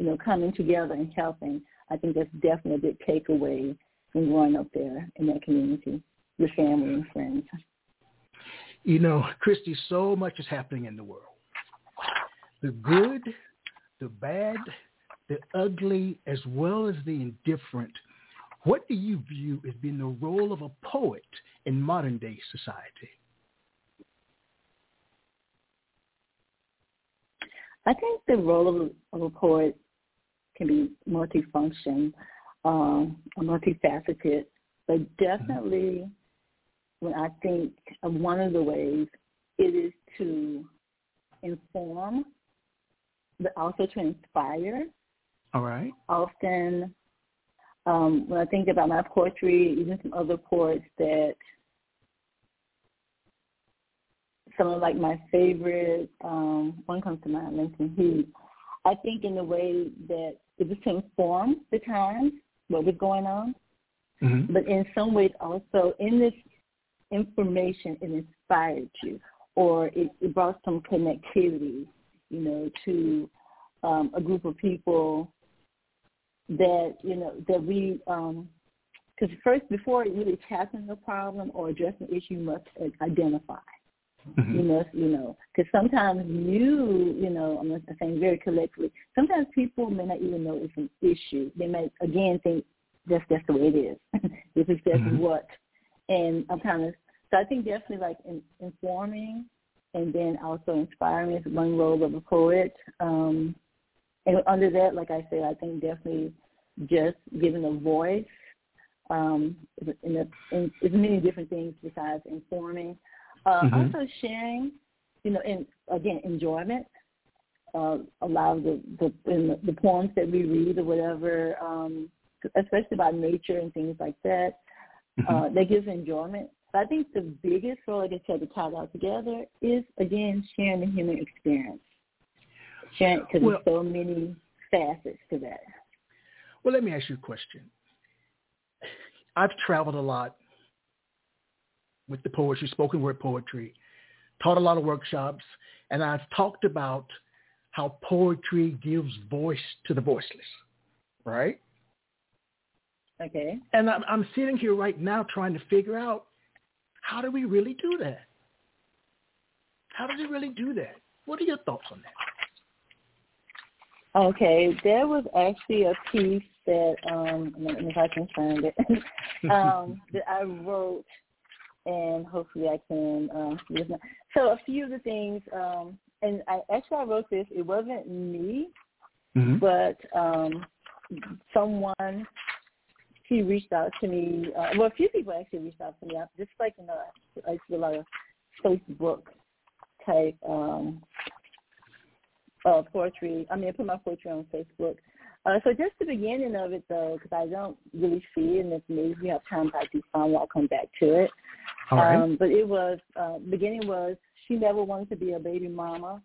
Speaker 2: you know, coming together and helping, I think that's definitely a big takeaway from growing up there in that community with family and friends.
Speaker 1: You know, Christy, so much is happening in the world. The good, the bad, the ugly, as well as the indifferent. What do you view as being the role of a poet in modern day society?
Speaker 2: I think the role of, of a poet can be multifunction, um, multifaceted, but definitely when I think of one of the ways it is to inform, but also to inspire.
Speaker 1: All right.
Speaker 2: Often, um, when I think about my poetry, even some other poets that some of like my favorite, um, one comes to mind, Langston Hughes. I think in the way that it was to inform the times, what was going on, mm-hmm. but in some ways also in this information it inspired you or it, it brought some connectivity, you know, to um, a group of people that, you know, that we, because um, first, before really tackling a problem or addressing an issue, you must identify. Mm-hmm. You must, you know, because sometimes you, you know, I'm saying very collectively, sometimes people may not even know it's an issue. They may, again, think that's, that's the way it is. [LAUGHS] this is just mm-hmm. what and I'm kind of so I think definitely like in, informing and then also inspiring is one role of a poet. Um, and under that, like I said, I think definitely just giving a voice um, in, a, in, in many different things besides informing. Uh, mm-hmm. Also sharing, you know, and again, enjoyment. Uh, a lot of the the, the the poems that we read or whatever, um, especially about nature and things like that, mm-hmm. uh, that gives enjoyment. But I think the biggest role, like I said, to tie it all together is, again, sharing the human experience. Sharing, because well, there's so many facets to that.
Speaker 1: Well, let me ask you a question. I've traveled a lot with the poetry, spoken word poetry, taught a lot of workshops, and I've talked about how poetry gives voice to the voiceless, right?
Speaker 2: Okay.
Speaker 1: And I'm, I'm sitting here right now trying to figure out how do we really do that? How does it really do that? What are your thoughts on that?
Speaker 2: Okay, there was actually a piece that um if I can find it [LAUGHS] um that I wrote and hopefully I can um uh, so a few of the things um and I actually I wrote this it wasn't me mm-hmm. but um someone he reached out to me. Uh, well, a few people actually reached out to me. I, just like you know, I do a lot of Facebook type um, uh, poetry. I mean, I put my poetry on Facebook. Uh, so just the beginning of it, though, because I don't really see it, and if maybe we have time, I do find I'll come back to it.
Speaker 1: Um,
Speaker 2: but it was uh, beginning was she never wanted to be a baby mama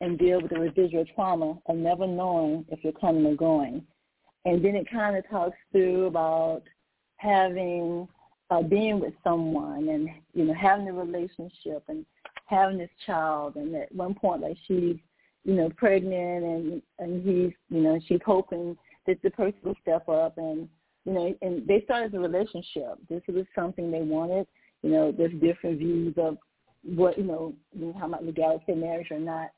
Speaker 2: and deal with the residual trauma of never knowing if you're coming or going. And then it kind of talks through about having uh, being with someone and you know having a relationship and having this child. And at one point like she's you know pregnant and and he's you know she's hoping that the person will step up and you know and they started a relationship. This was something they wanted you know there's different views of what you know how about legality of marriage or not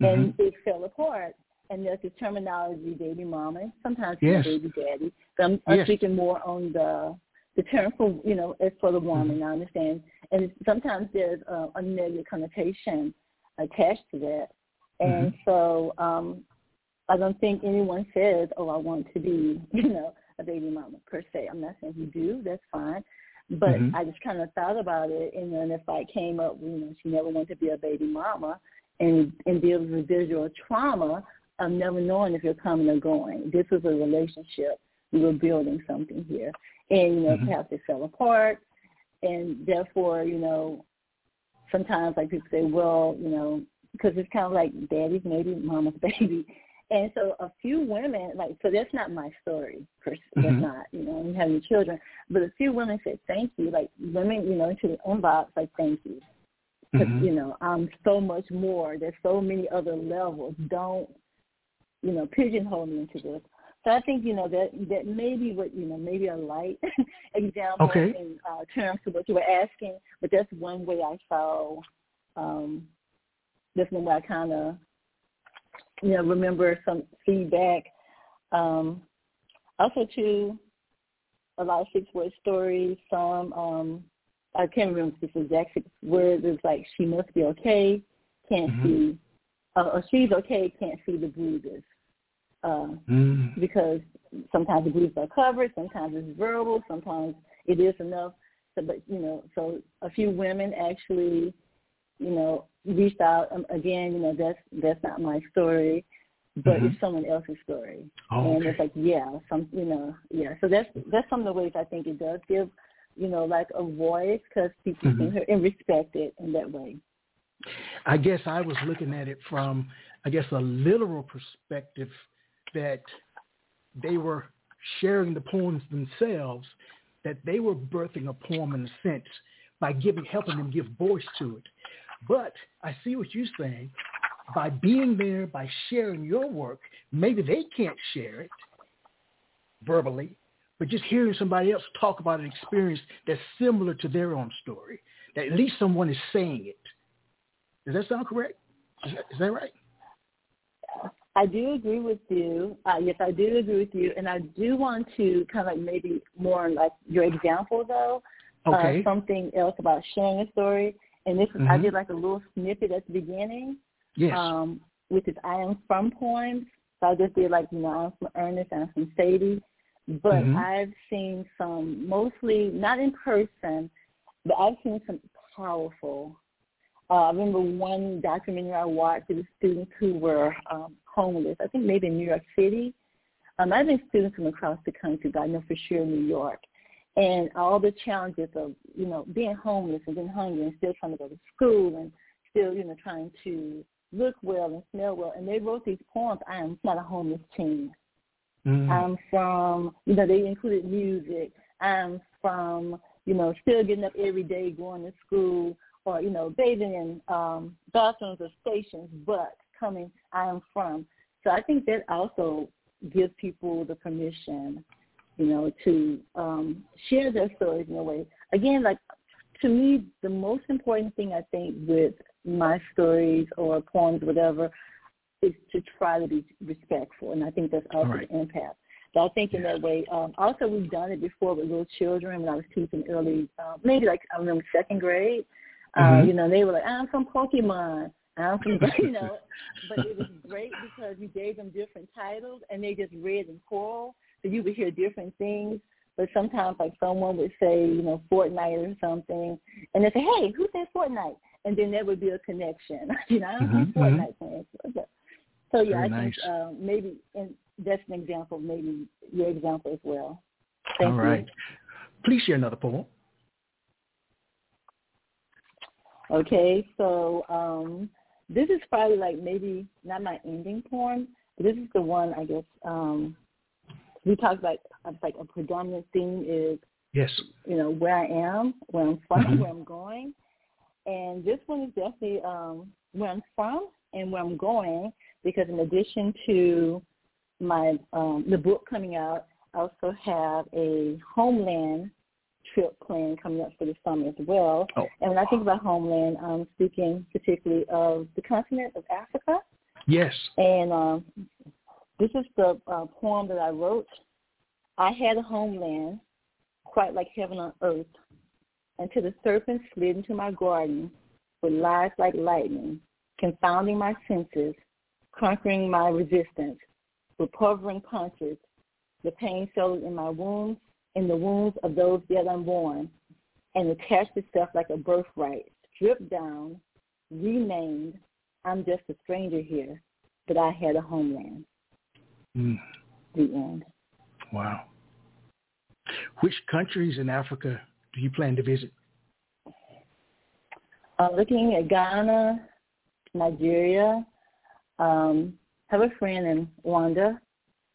Speaker 2: and mm-hmm. it fell apart and there's the terminology baby mama, sometimes
Speaker 1: yes.
Speaker 2: baby daddy. So I'm, I'm
Speaker 1: yes.
Speaker 2: speaking more on the the term for you know is for the woman. I understand, and sometimes there's a, a negative connotation attached to that, and mm-hmm. so um, I don't think anyone says, "Oh, I want to be," [LAUGHS] you know, a baby mama per se. I'm not saying you do. That's fine. But mm-hmm. I just kind of thought about it, and then if I came up, you know, she never wanted to be a baby mama, and and deal with residual trauma of never knowing if you're coming or going. This was a relationship. We were building something here, and you know, mm-hmm. perhaps it fell apart, and therefore, you know, sometimes like people say, well, you know, because it's kind of like daddy's maybe mama's [LAUGHS] baby, and so a few women, like, so that's not my story. Per se. That's mm-hmm. not, you know, having children. But a few women said thank you. Like women, you know, to the inbox, like thank you. Because, mm-hmm. you know, I'm so much more. There's so many other levels. Don't, you know, pigeonhole me into this. So I think, you know, that that maybe what, you know, maybe a light [LAUGHS] example
Speaker 1: okay.
Speaker 2: in uh, terms of what you were asking. But that's one way I saw, um, that's one way I kind of you know, remember some feedback. Um, also, too, a lot of six word stories. Some um, I can't remember this exact six words. It's like she must be okay, can't mm-hmm. see, uh, or she's okay, can't see the bruises. Uh, mm. Because sometimes the bruises are covered, sometimes it's verbal, sometimes it is enough. So, but you know, so a few women actually you know, reached out. Um, again, you know, that's that's not my story, but mm-hmm. it's someone else's story.
Speaker 1: Oh,
Speaker 2: and
Speaker 1: okay.
Speaker 2: it's like, yeah, some, you know, yeah. So that's that's some of the ways I think it does give, you know, like a voice because people mm-hmm. can hear and respect it in that way.
Speaker 1: I guess I was looking at it from, I guess, a literal perspective that they were sharing the poems themselves, that they were birthing a poem in a sense by giving, helping them give voice to it. But I see what you're saying. By being there, by sharing your work, maybe they can't share it verbally, but just hearing somebody else talk about an experience that's similar to their own story, that at least someone is saying it. Does that sound correct? Is that, is that right?
Speaker 2: I do agree with you. Uh, yes, I do agree with you, and I do want to kind of like maybe more like your example though.
Speaker 1: Okay.
Speaker 2: Uh, something else about sharing a story. And this is mm-hmm. I did like a little snippet at the beginning.
Speaker 1: Yes.
Speaker 2: Um, which is I am from poems. So I just did like, you know, I'm from Earnest, I'm from Sadie. But mm-hmm. I've seen some mostly not in person, but I've seen some powerful uh, I remember one documentary I watched with students who were um, homeless. I think maybe in New York City. Um, I've been students from across the country, but I know for sure New York and all the challenges of you know being homeless and being hungry and still trying to go to school and still you know trying to look well and smell well. And they wrote these poems. I am not a homeless teen. Mm. I'm from you know they included music. I'm from you know still getting up every day going to school or you know bathing in um, bathrooms or stations, but coming I am from. So I think that also gives people the permission you know, to um, share their stories in a way. Again, like to me, the most important thing I think with my stories or poems, whatever, is to try to be respectful, and I think that's also
Speaker 1: right.
Speaker 2: the impact. So I think in that way. Um, also, we've done it before with little children when I was teaching early, uh, maybe like I remember second grade. Uh, mm-hmm. You know, they were like, "I'm from Pokemon." I'm from, [LAUGHS] you know, but it was great because we gave them different titles and they just read in choral so you would hear different things. But sometimes, like someone would say, you know, Fortnite or something, and they say, "Hey, who said Fortnite?" And then there would be a connection. [LAUGHS] you know, I don't mm-hmm, Fortnite mm-hmm. fans. So yeah, Very I
Speaker 1: nice.
Speaker 2: think um, maybe and that's an example, maybe your example as well. Thank
Speaker 1: All right.
Speaker 2: You.
Speaker 1: Please share another poem.
Speaker 2: Okay, so um, this is probably like maybe not my ending poem, but this is the one I guess um, we talked about like a predominant theme is
Speaker 1: yes,
Speaker 2: you know where I am, where I'm from,
Speaker 1: mm-hmm.
Speaker 2: where I'm going, and this one is definitely um, where I'm from and where I'm going because in addition to my um, the book coming out, I also have a homeland trip plan coming up for the summer as well.
Speaker 1: Oh.
Speaker 2: And when I think about homeland, I'm speaking particularly of the continent of Africa.
Speaker 1: Yes.
Speaker 2: And um, this is the uh, poem that I wrote. I had a homeland quite like heaven on earth, until the serpent slid into my garden with lies like lightning, confounding my senses, conquering my resistance, recovering punches, the pain settled in my wounds, in the wounds of those yet unborn, and attached itself like a birthright, stripped down, renamed. I'm just a stranger here, but I had a homeland.
Speaker 1: Mm.
Speaker 2: The end.
Speaker 1: Wow. Which countries in Africa do you plan to visit?
Speaker 2: Uh, looking at Ghana, Nigeria, um, have a friend in Rwanda,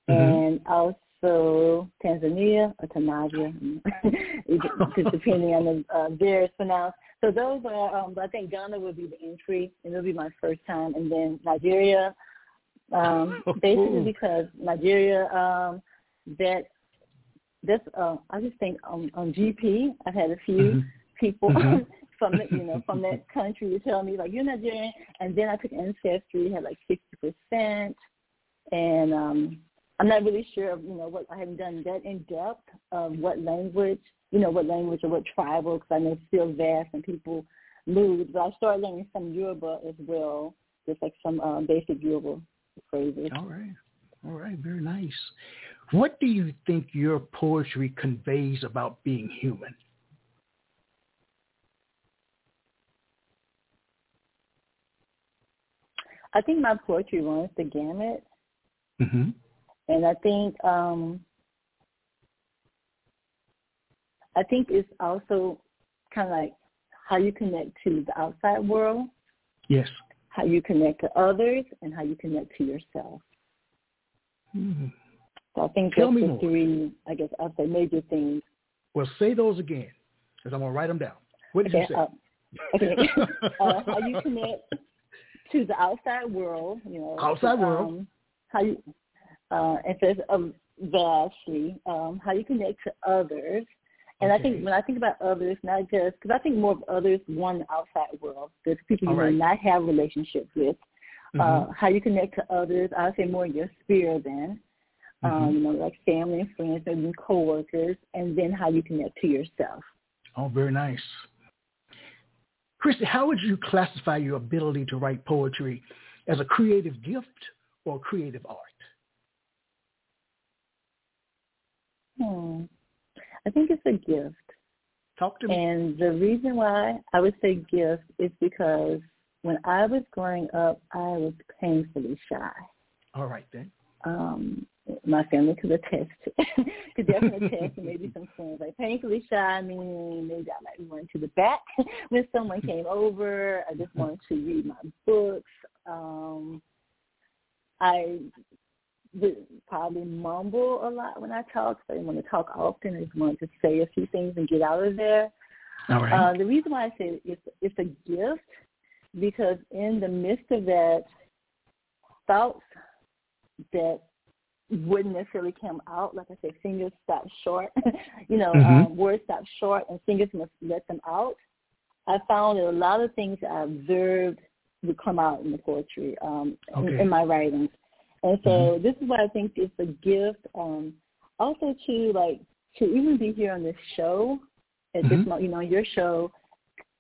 Speaker 1: Mhm.
Speaker 2: and also Tanzania or Tanzania, [LAUGHS] [LAUGHS] depending on the uh, there pronounced. So those are, um, but I think Ghana would be the entry, and it'll be my first time, and then Nigeria, um, [LAUGHS] basically because Nigeria, um, that that's uh, I just think on, on GP, I've had a few
Speaker 1: Mhm.
Speaker 2: people
Speaker 1: Mhm. [LAUGHS]
Speaker 2: from the, you know from that [LAUGHS] country to tell me like you're Nigerian, and then I took ancestry, had like sixty percent, and um, I'm not really sure of you know what I haven't done that in depth of what language you know what language or what tribal because I know it's still vast and people move. But I started learning some Yoruba as well, just like some um, basic Yoruba phrases.
Speaker 1: All right. All right. Very nice. What do you think your poetry conveys about being human?
Speaker 2: I think my poetry runs the gamut,
Speaker 1: Mm-hmm.
Speaker 2: and I think um, I think it's also kind of like how you connect to the outside world,
Speaker 1: Yes.
Speaker 2: How you connect to others, and how you connect to yourself.
Speaker 1: hmm
Speaker 2: So I think
Speaker 1: Tell
Speaker 2: that's
Speaker 1: me
Speaker 2: the three, I guess, I'll say major things.
Speaker 1: Well, say those again, because I'm gonna write them down. What did
Speaker 2: Okay,
Speaker 1: you
Speaker 2: uh,
Speaker 1: say?
Speaker 2: okay. [LAUGHS] uh, how you connect to the outside world, you know.
Speaker 1: Outside world.
Speaker 2: Um, how you, uh, and says um, vastly, um, how you connect to others. And I think when I think about others, not just because I think more of others one the outside world, there's people you
Speaker 1: All right.
Speaker 2: may not have relationships with.
Speaker 1: Mhm.
Speaker 2: Uh, how you connect to others, I would say more your sphere then. Um,
Speaker 1: Mhm.
Speaker 2: you know, like family and friends, maybe coworkers, and then how you connect to yourself.
Speaker 1: Oh, very nice. Christy, how would you classify your ability to write poetry as a creative gift or creative art?
Speaker 2: Hmm. I think it's a gift.
Speaker 1: Talk to me.
Speaker 2: And the reason why I would say gift is because when I was growing up, I was painfully shy.
Speaker 1: All right then.
Speaker 2: Um, my family could attest, to, [LAUGHS] could definitely attest, and maybe some friends. Like painfully shy, meaning maybe I like run to the back [LAUGHS] when someone came over. I just wanted to read my books. Um, I probably mumble a lot when I talk. So I didn't want to talk often. I just wanted to say a few things and get out of there.
Speaker 1: All right.
Speaker 2: Uh, the reason why I say it's it's a gift because in the midst of that, thoughts that wouldn't necessarily come out, like I said, fingers stop short. [LAUGHS] you know,
Speaker 1: Mhm.
Speaker 2: um, words stop short, and fingers must let them out. I found that a lot of things I observed would come out in the poetry, um, in, in my writings. And so this is why I think it's a gift. Um, also, to like to even be here on this show at this
Speaker 1: Mhm.
Speaker 2: moment, you know, your show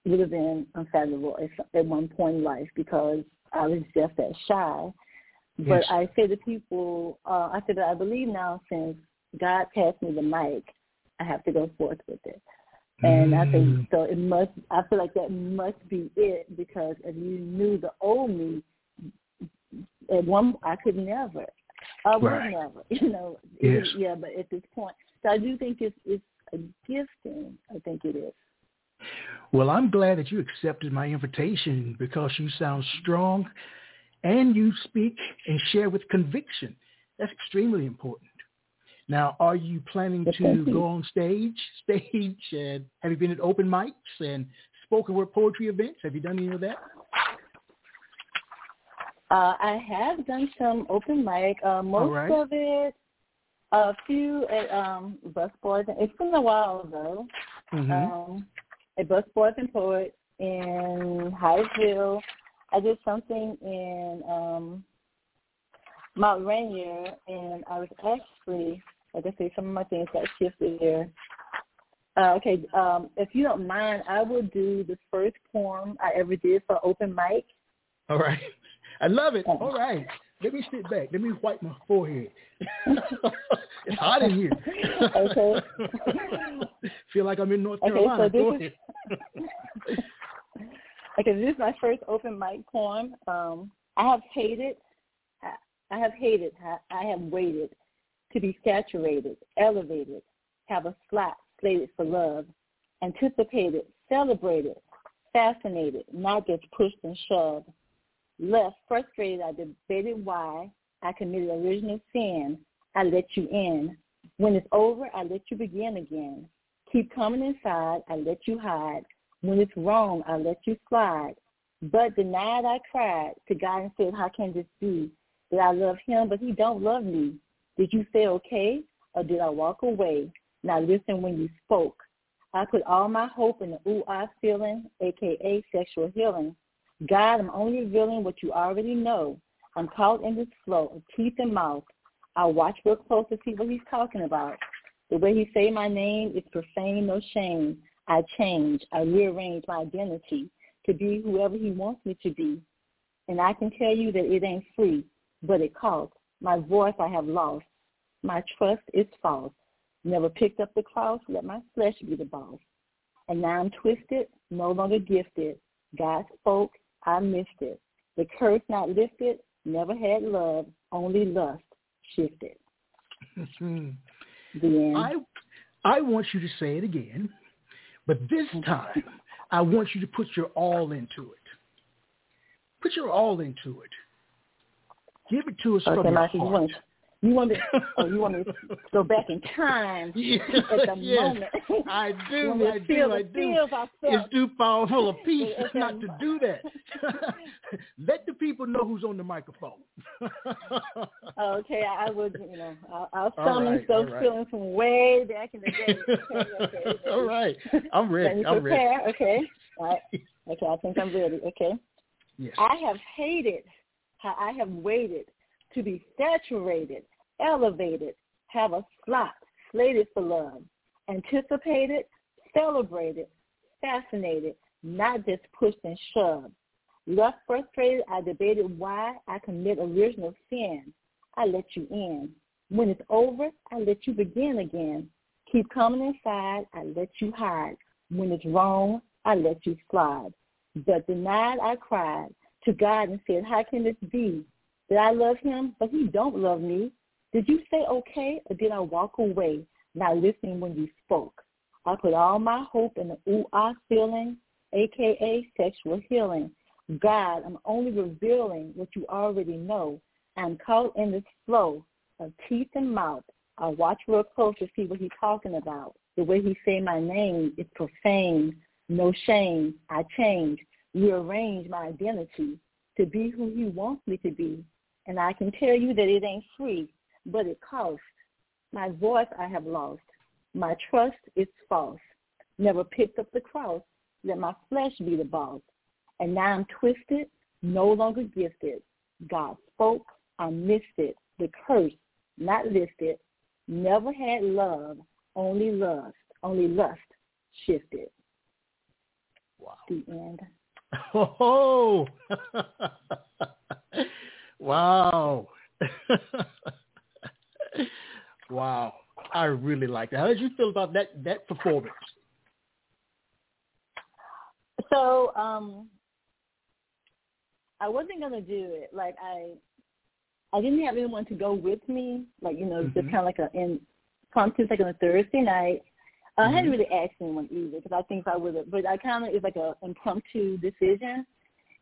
Speaker 2: would have been unfathomable at, at one point in life because I was just that shy. But
Speaker 1: Yes.
Speaker 2: I say to people, uh, I said that I believe now since God passed me the mic, I have to go forth with it. And I
Speaker 1: Mm.
Speaker 2: think so. It must. I feel like that must be it because if you knew the old me, at one I could never. I would
Speaker 1: Right.
Speaker 2: never. [LAUGHS] You know.
Speaker 1: Yes.
Speaker 2: yeah, but at this point, so I do think it's it's a gifting. I think it is.
Speaker 1: Well, I'm glad that you accepted my invitation because you sound strong and you speak and share with conviction. That's extremely important. Now, are you planning to
Speaker 2: you.
Speaker 1: go on stage, [LAUGHS] stage, and have you been at open mics and spoken word poetry events? Have you done any of that?
Speaker 2: Uh, I have done some open mic. Uh, most
Speaker 1: right.
Speaker 2: of it, a few at um, Bus Boys. It's been a while though.
Speaker 1: Mm-hmm.
Speaker 2: Um, at Bus Boys and Poets in Hyattsville. I did something in um, Mount Rainier, and I was actually, like I say, some of my things got shifted there. Uh, okay, um, if you don't mind, I will do the first poem I ever did for open mic.
Speaker 1: All right. I love it. All right. Let me sit back. Let me wipe my forehead. [LAUGHS] it's hot in here.
Speaker 2: Okay. [LAUGHS]
Speaker 1: Feel like I'm in North
Speaker 2: Okay,
Speaker 1: Carolina.
Speaker 2: so this is- [LAUGHS] Okay, this is my first open mic poem. Um, I have hated, I, I have hated, I, I have waited to be saturated, elevated, have a slot slated for love, anticipated, celebrated, fascinated, not just pushed and shoved. Left frustrated, I debated why I committed original sin. I let you in. When it's over, I let you begin again. Keep coming inside, I let you hide. When it's wrong, I let you slide. But denied, I cried to God and said, how can this be? That I love him, but he don't love me. Did you say okay, or did I walk away? Now listen when you spoke. I put all my hope in the ooh-ah feeling, a.k.a. sexual healing. God, I'm only revealing what you already know. I'm caught in this flow of teeth and mouth. I watch real close to see what he's talking about. The way he say my name is profane, no shame. I change. I rearrange my identity to be whoever he wants me to be. And I can tell you that it ain't free, but it costs. My voice I have lost. My trust is false. Never picked up the cross, let my flesh be the boss. And now I'm twisted, no longer gifted. God spoke, I missed it. The curse not lifted, never had love, only lust shifted.
Speaker 1: Hmm.
Speaker 2: The end.
Speaker 1: I I want you to say it again, but this time I want you to put your all into it. Put your all into it. Give it to us
Speaker 2: okay,
Speaker 1: from your heart.
Speaker 2: You want me? Oh, you want me to go back in time
Speaker 1: Yes, [LAUGHS]
Speaker 2: at the
Speaker 1: yes,
Speaker 2: moment?
Speaker 1: I do, [LAUGHS] I do, I do. It's too fall full of peace not to do that. [LAUGHS] Let the people know who's on the microphone.
Speaker 2: Okay, I would, you know, I'll, I'll summon
Speaker 1: right,
Speaker 2: those
Speaker 1: right.
Speaker 2: feelings from way back in the day. Okay, okay, okay.
Speaker 1: All right. I'm ready. I'm ready.
Speaker 2: Okay. All right. Okay, I think I'm ready. Okay.
Speaker 1: Yes.
Speaker 2: I have hated how I have waited to be saturated, elevated, have a slot slated for love, anticipated, celebrated, fascinated, not just pushed and shoved. Left frustrated, I debated why I commit original sin. I let you in. When it's over, I let you begin again. Keep coming inside, I let you hide. When it's wrong, I let you slide. But denied, I cried to God and said, how can this be? That I love him, but he don't love me. Did you say okay, or did I walk away, not listening when you spoke? I put all my hope in the ooh-ah feeling, a.k.a. sexual healing. God, I'm only revealing what you already know. I'm caught in this flow of teeth and mouth. I watch real close to see what he's talking about. The way he say my name is profane, no shame. I change, rearrange my identity to be who he wants me to be. And I can tell you that it ain't free, but it costs. My voice I have lost. My trust is false. Never picked up the cross. Let my flesh be the boss. And now I'm twisted, no longer gifted. God spoke, I missed it. The curse, not listed. Never had love, only lust, only lust shifted.
Speaker 1: Wow.
Speaker 2: The end.
Speaker 1: Oh, [LAUGHS] wow. [LAUGHS] wow. I really like that. How did you feel about that that performance?
Speaker 2: So, um, I wasn't gonna do it. Like I, I didn't have anyone to go with me. Like you know, just
Speaker 1: Mhm.
Speaker 2: kind of like a impromptu, like on a Thursday night. I
Speaker 1: Mhm.
Speaker 2: hadn't really asked anyone either because I think I would have, but I kind of it's like a impromptu decision.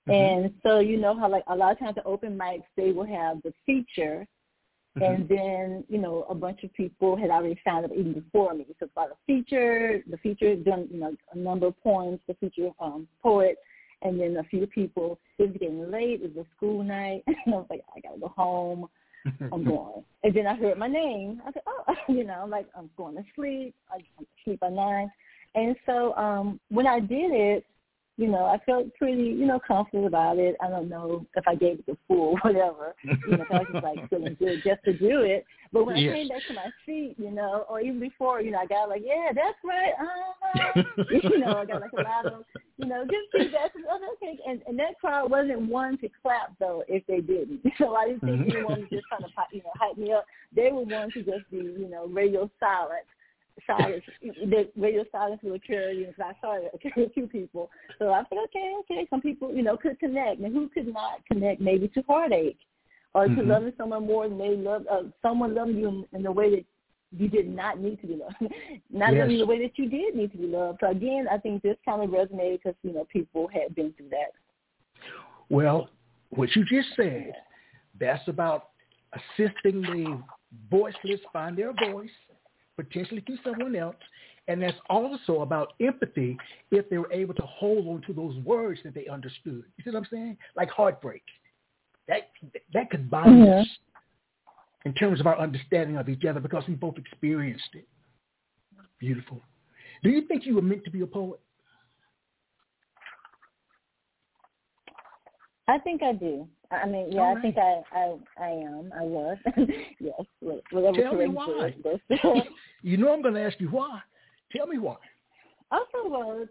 Speaker 1: Mhm.
Speaker 2: And so you know how like a lot of times the open mics they will have the feature,
Speaker 1: Mhm.
Speaker 2: and then you know a bunch of people had already signed up even before me. So about a feature, the feature done you know a number of poems, the feature um, poet, and then a few people. It was getting late. It was a school night, [LAUGHS] and I was like, I gotta go home. I'm [LAUGHS] going. And then I heard my name. I said, oh, [LAUGHS] you know, I'm like, I'm going to sleep. I, I'm asleep by nine. And so um, when I did it, you know, I felt pretty, you know, confident about it. I don't know if I gave it the full [LAUGHS] whatever. You know, I was just like feeling good just to do it. But when yes. I came back to my feet, you know, or even before, you know, I got like, yeah, that's right. Uh-huh. [LAUGHS] you know, I got like a lot of, you know, good feedback. Okay, and and that crowd wasn't one to clap though if they didn't. [LAUGHS] So I didn't think mm-hmm. anyone was just trying to, you know, hype me up. They were ones to just be, you know, radio silent silence, the radio silence will occur. You know, cause I saw it occur a few people. So I said, okay, okay. Some people, you know, could connect, and who could not connect maybe to heartache or mm-hmm. to loving someone more than they love uh, someone loving you in, in the way that you did not need to be loved, [LAUGHS] not yes. loving the way that you did need to be loved. So again, I think this kind of resonated because you know people had been through that.
Speaker 1: Well, what you just said, that's about assisting the voiceless find their voice potentially through someone else. And that's also about empathy if they were able to hold on to those words that they understood. You see what I'm saying? Like heartbreak. That that could bind yeah. us in terms of our understanding of each other because we both experienced it. Beautiful. Do you think you were meant to be a poet?
Speaker 2: I think I do. I mean, yeah, right. I think I, I, I am. I was. [LAUGHS] yes. Whatever
Speaker 1: Tell me why. [LAUGHS] you know I'm going to ask you why. Tell me why.
Speaker 2: Also, was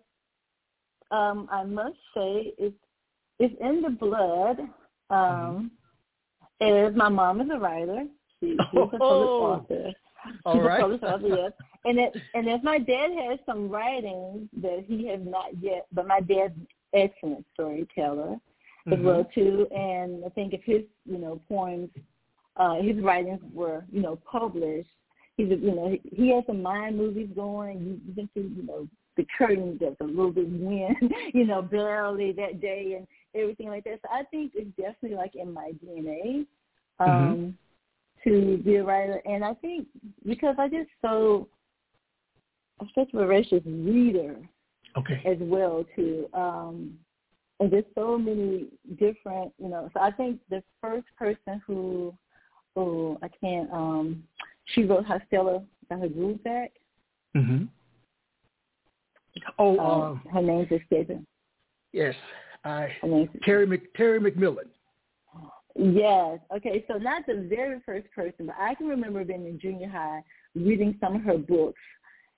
Speaker 2: um, I must say it's it's in the blood. Um, mm-hmm. my mom is a writer. She, she's a [LAUGHS] published oh. author.
Speaker 1: All she's right.
Speaker 2: a published author, yes. And it, and if my dad has some writings that he has not yet, but my dad's excellent storyteller. As well too. And I think if his, you know, poems, uh, his writings were, you know, published, he's, you know, he has some mind movies going. You, you can see, you know, the curtain there's [LAUGHS] a little bit wind, you know, barely that day and everything like that. So I think it's definitely like in my DNA um, mm-hmm. to be a writer. And I think because I just so I'm such a voracious reader
Speaker 1: okay.
Speaker 2: as well too. Um, and there's so many different, you know. So I think the first person who, oh, I can't, um, she wrote how Stella got her groove back.
Speaker 1: Mm-hmm. Oh, um,
Speaker 2: uh, her name's escaping.
Speaker 1: Yes, I. Terry Mc, Terry McMillan.
Speaker 2: Yes. Okay. So not the very first person, but I can remember being in junior high, reading some of her books,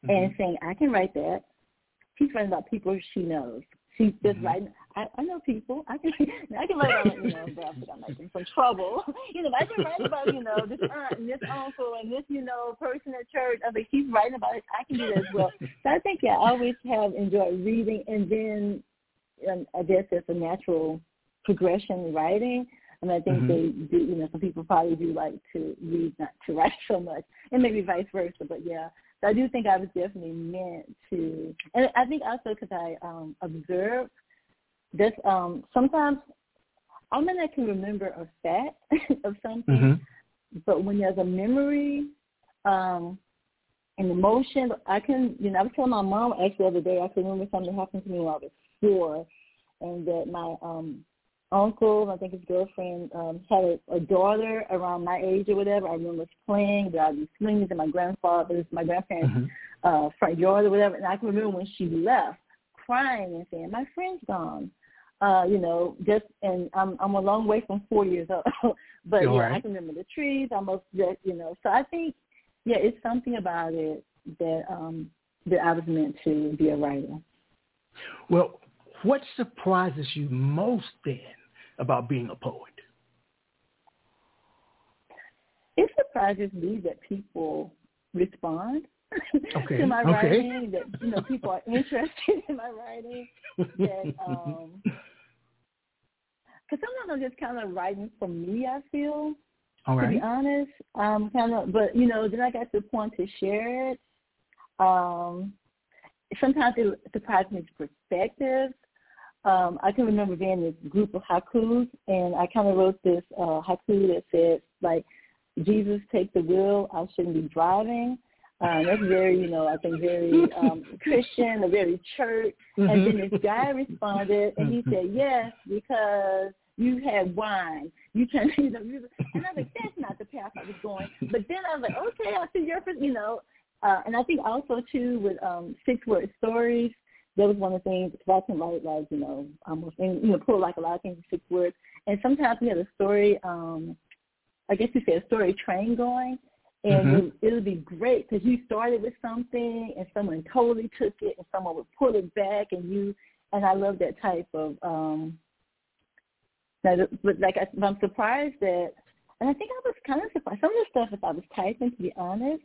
Speaker 2: mm-hmm. and saying, "I can write that." She's writing about people she knows. She's just mm-hmm. writing. I, I know people. I can [LAUGHS] I can write about you know, I'm making some trouble. [LAUGHS] You know, I can write about you know this aunt and this uncle and this you know person at church. I mean, she's writing about it. I can do that as well. So I think yeah, I always have enjoyed reading, and then um, I guess it's a natural progression in writing. And I think mm-hmm. they do, you know, some people probably do like to read, not to [LAUGHS] write so much, and maybe vice versa. But yeah, so I do think I was definitely meant to, and I think also because I um, observed this. Um, sometimes I mean I can remember a fact [LAUGHS] of something,
Speaker 1: mm-hmm.
Speaker 2: but when there's a memory, um, an emotion, I can. You know, I was telling my mom actually the other day. I can remember something that happened to me when I was four, and that my um uncle, I think his girlfriend, um, had a, a daughter around my age or whatever. I remember us playing. There be swings in my grandfather's, my grandparents' mm-hmm. uh, front yard or whatever. And I can remember when she left, crying and saying, "My friend's gone." Uh, you know, just and I'm I'm a long way from four years old, [LAUGHS] but yeah, right. I can remember the trees. Almost just you know. So I think, yeah, it's something about it that um that I was meant to be a writer.
Speaker 1: Well, what surprises you most then about being a poet?
Speaker 2: It surprises me that people respond [LAUGHS]
Speaker 1: okay.
Speaker 2: to my
Speaker 1: okay.
Speaker 2: writing, that you know people are interested [LAUGHS] in my writing. That um, because sometimes I'm just kind of writing for me. I feel,
Speaker 1: All right.
Speaker 2: to be honest, um, kind of. But you know, then I got to the point to share it. Um, sometimes it surprises me perspective um, I can remember being in this group of haikus, and I kind of wrote this uh, haiku that said, like, Jesus take the wheel, I shouldn't be driving. Um, that's very, you know, I think very um, [LAUGHS] Christian, a very church. Mm-hmm. And then this guy responded, and he said, yes, because you had wine. You can, you know, you, and I was like, that's not the path I was going. But then I was like, okay, I see your, you know, uh, and I think also too with um, six word stories, that was one of the things because I can write like you know almost and, you know pull like a lot of things in six words, and sometimes we have a story. um I guess you say a story train going, and mm-hmm. it, it would be great because you started with something and someone totally took it, and someone would pull it back, and you and I love that type of. um now, but like I, I'm surprised that, and I think I was kind of surprised. Some of the stuff, if I was typing, to be honest,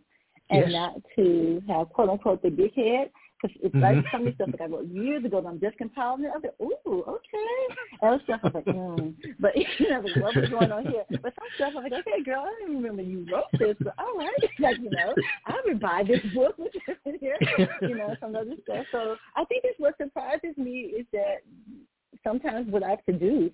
Speaker 2: and yes. not to have quote unquote the big head, because it's mm-hmm. like some of the stuff that I wrote years ago that I'm just compiling it. I was like, ooh, okay. Other stuff I was like, mm. But [LAUGHS] you know, like, what was going on here? But some stuff I'm like, okay, girl, I didn't remember you wrote this, but all right, [LAUGHS] like you know, I would buy this book, which is in here, you know, some other stuff. So I think it's what surprises me is that sometimes what I produce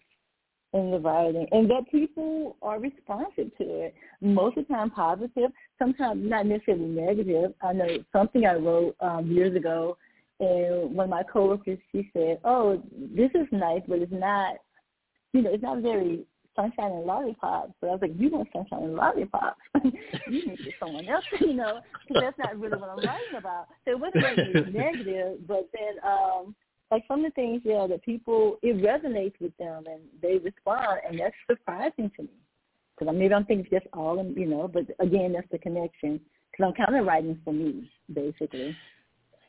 Speaker 2: in the writing and that people are responsive to it. Most of the time positive, sometimes not necessarily negative. I know something I wrote um, years ago and one of my coworkers, she said, oh, this is nice, but it's not, you know, it's not very sunshine and lollipops. But I was like, you want sunshine and lollipops. [LAUGHS] you need to someone else, [LAUGHS] you know, because that's not really what I'm writing about. So it wasn't really [LAUGHS] negative, but then um, like some of the things, yeah, that people it resonates with them and they respond, and that's surprising to me. Because maybe I'm thinking just all, in, you know, but again, that's the connection. Because I'm kind of writing for me, basically.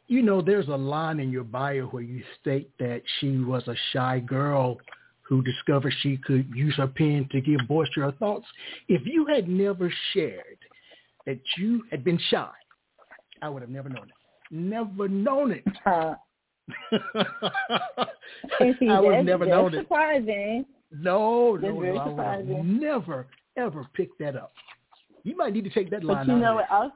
Speaker 1: You know, there's a line in your bio where you state that she was a shy girl who discovered she could use her pen to give voice to her thoughts. If you had never shared that you had been shy, I would have never known it. Never known it.
Speaker 2: Uh,
Speaker 1: see, [LAUGHS] I would never know
Speaker 2: that. surprising.
Speaker 1: No, no, no, I would never, ever pick that up. You might need to take that
Speaker 2: but
Speaker 1: line
Speaker 2: you
Speaker 1: out.
Speaker 2: Know what else?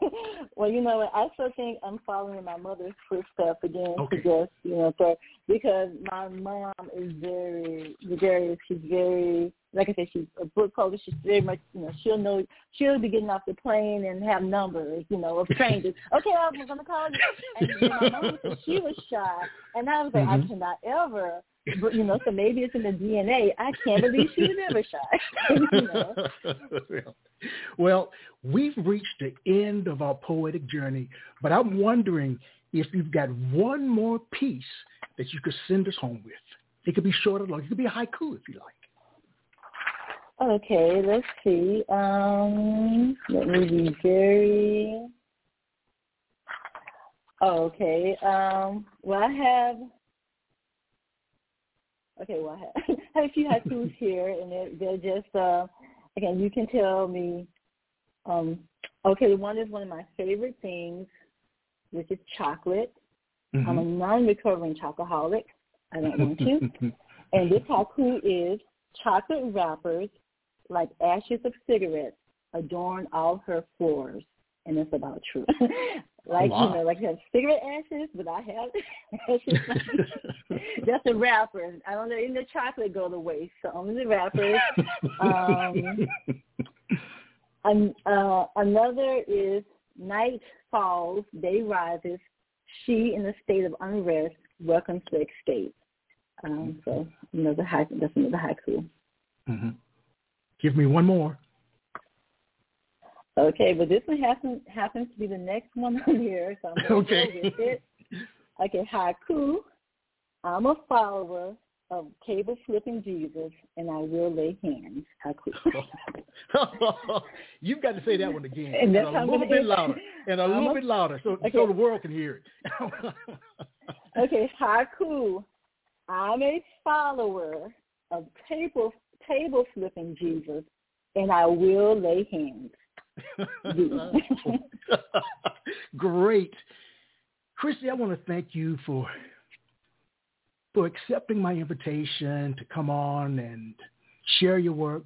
Speaker 2: [LAUGHS] well, you know what? I still think I'm following my mother's footsteps again
Speaker 1: okay.
Speaker 2: to just, you know, so because my mom is very gregarious. She's very, like I said, she's a book publisher. She's very much, you know, she'll know, she'll be getting off the plane and have numbers, you know, of [LAUGHS] strangers. okay, I'm going to call you. And my mom said she was shy. And I was like, mm-hmm. I cannot ever but you know, so maybe it's in the DNA. I can't believe she was ever shy. [LAUGHS] you know?
Speaker 1: Well, we've reached the end of our poetic journey, but I'm wondering if you've got one more piece that you could send us home with. It could be short or long. It could be a haiku if you like.
Speaker 2: Okay, let's see. Um, let me be very. Oh, okay. Um, well, I have Okay, well, I have, [LAUGHS] I have a few haikus here, and they're, they're just, uh, again, you can tell me. Um, okay, one is one of my favorite things, which is chocolate. Mm-hmm. I'm a non-recovering chocoholic. I don't want to. [LAUGHS] and this haiku is chocolate wrappers, like ashes of cigarettes, adorn all her floors and it's about truth. [LAUGHS] like you know, like you have cigarette ashes, but I have [LAUGHS] ashes. [LAUGHS] That's the wrapper. I don't let the chocolate go to waste. So only the wrappers. [LAUGHS] um, and, uh, another is night falls, day rises. She in a state of unrest welcomes the escape. Um, so the haiku. That's another haiku.
Speaker 1: Mm-hmm. Give me one more.
Speaker 2: Okay, but this one happens happens to be the next one on here, so I'm going
Speaker 1: okay.
Speaker 2: to go with it. Okay, haiku. I'm a follower of cable flipping Jesus, and I will lay hands. Haiku. [LAUGHS]
Speaker 1: You've got to say that one again, and, and a little bit louder, and a I'm little a, bit louder, so okay. so the world can hear
Speaker 2: it. [LAUGHS] okay, haiku. I'm a follower of table table flipping Jesus, and I will lay hands. [LAUGHS]
Speaker 1: Great. Christy, I want to thank you for for accepting my invitation to come on and share your work.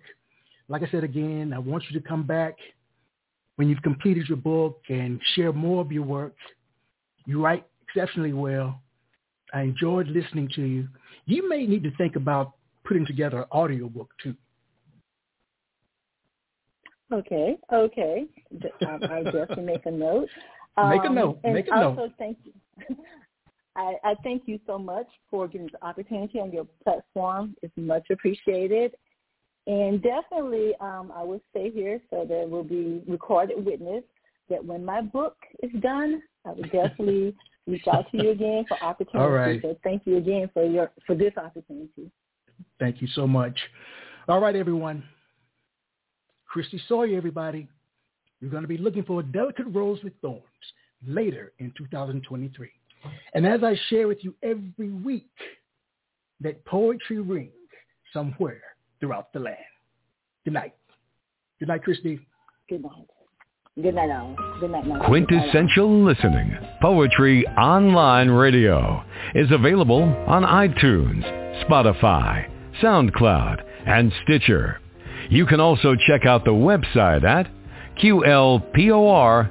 Speaker 1: Like I said again, I want you to come back when you've completed your book and share more of your work. You write exceptionally well. I enjoyed listening to you. You may need to think about putting together an audio book too.
Speaker 2: Okay, okay. Um, I definitely make a note.
Speaker 1: Um, make a um, note.
Speaker 2: And
Speaker 1: make a
Speaker 2: also,
Speaker 1: note.
Speaker 2: thank you. [LAUGHS] I, I thank you so much for giving the opportunity on your platform. It's much appreciated. And definitely, um, I will stay here so there will be recorded witness that when my book is done, I will definitely [LAUGHS] reach out to you again for opportunity.
Speaker 1: All right.
Speaker 2: So thank you again for your for this opportunity.
Speaker 1: Thank you so much. All right, everyone. Christy Sawyer, everybody. You're going to be looking for a delicate rose with thorns later in 2023. And as I share with you every week, that poetry rings somewhere throughout the land. Good night. Good night, Christy.
Speaker 2: Good night. Good night, all. Good night, my
Speaker 3: Quintessential Listening, Poetry Online Radio, is available on iTunes, Spotify, SoundCloud, and Stitcher. You can also check out the website at qlpor.com.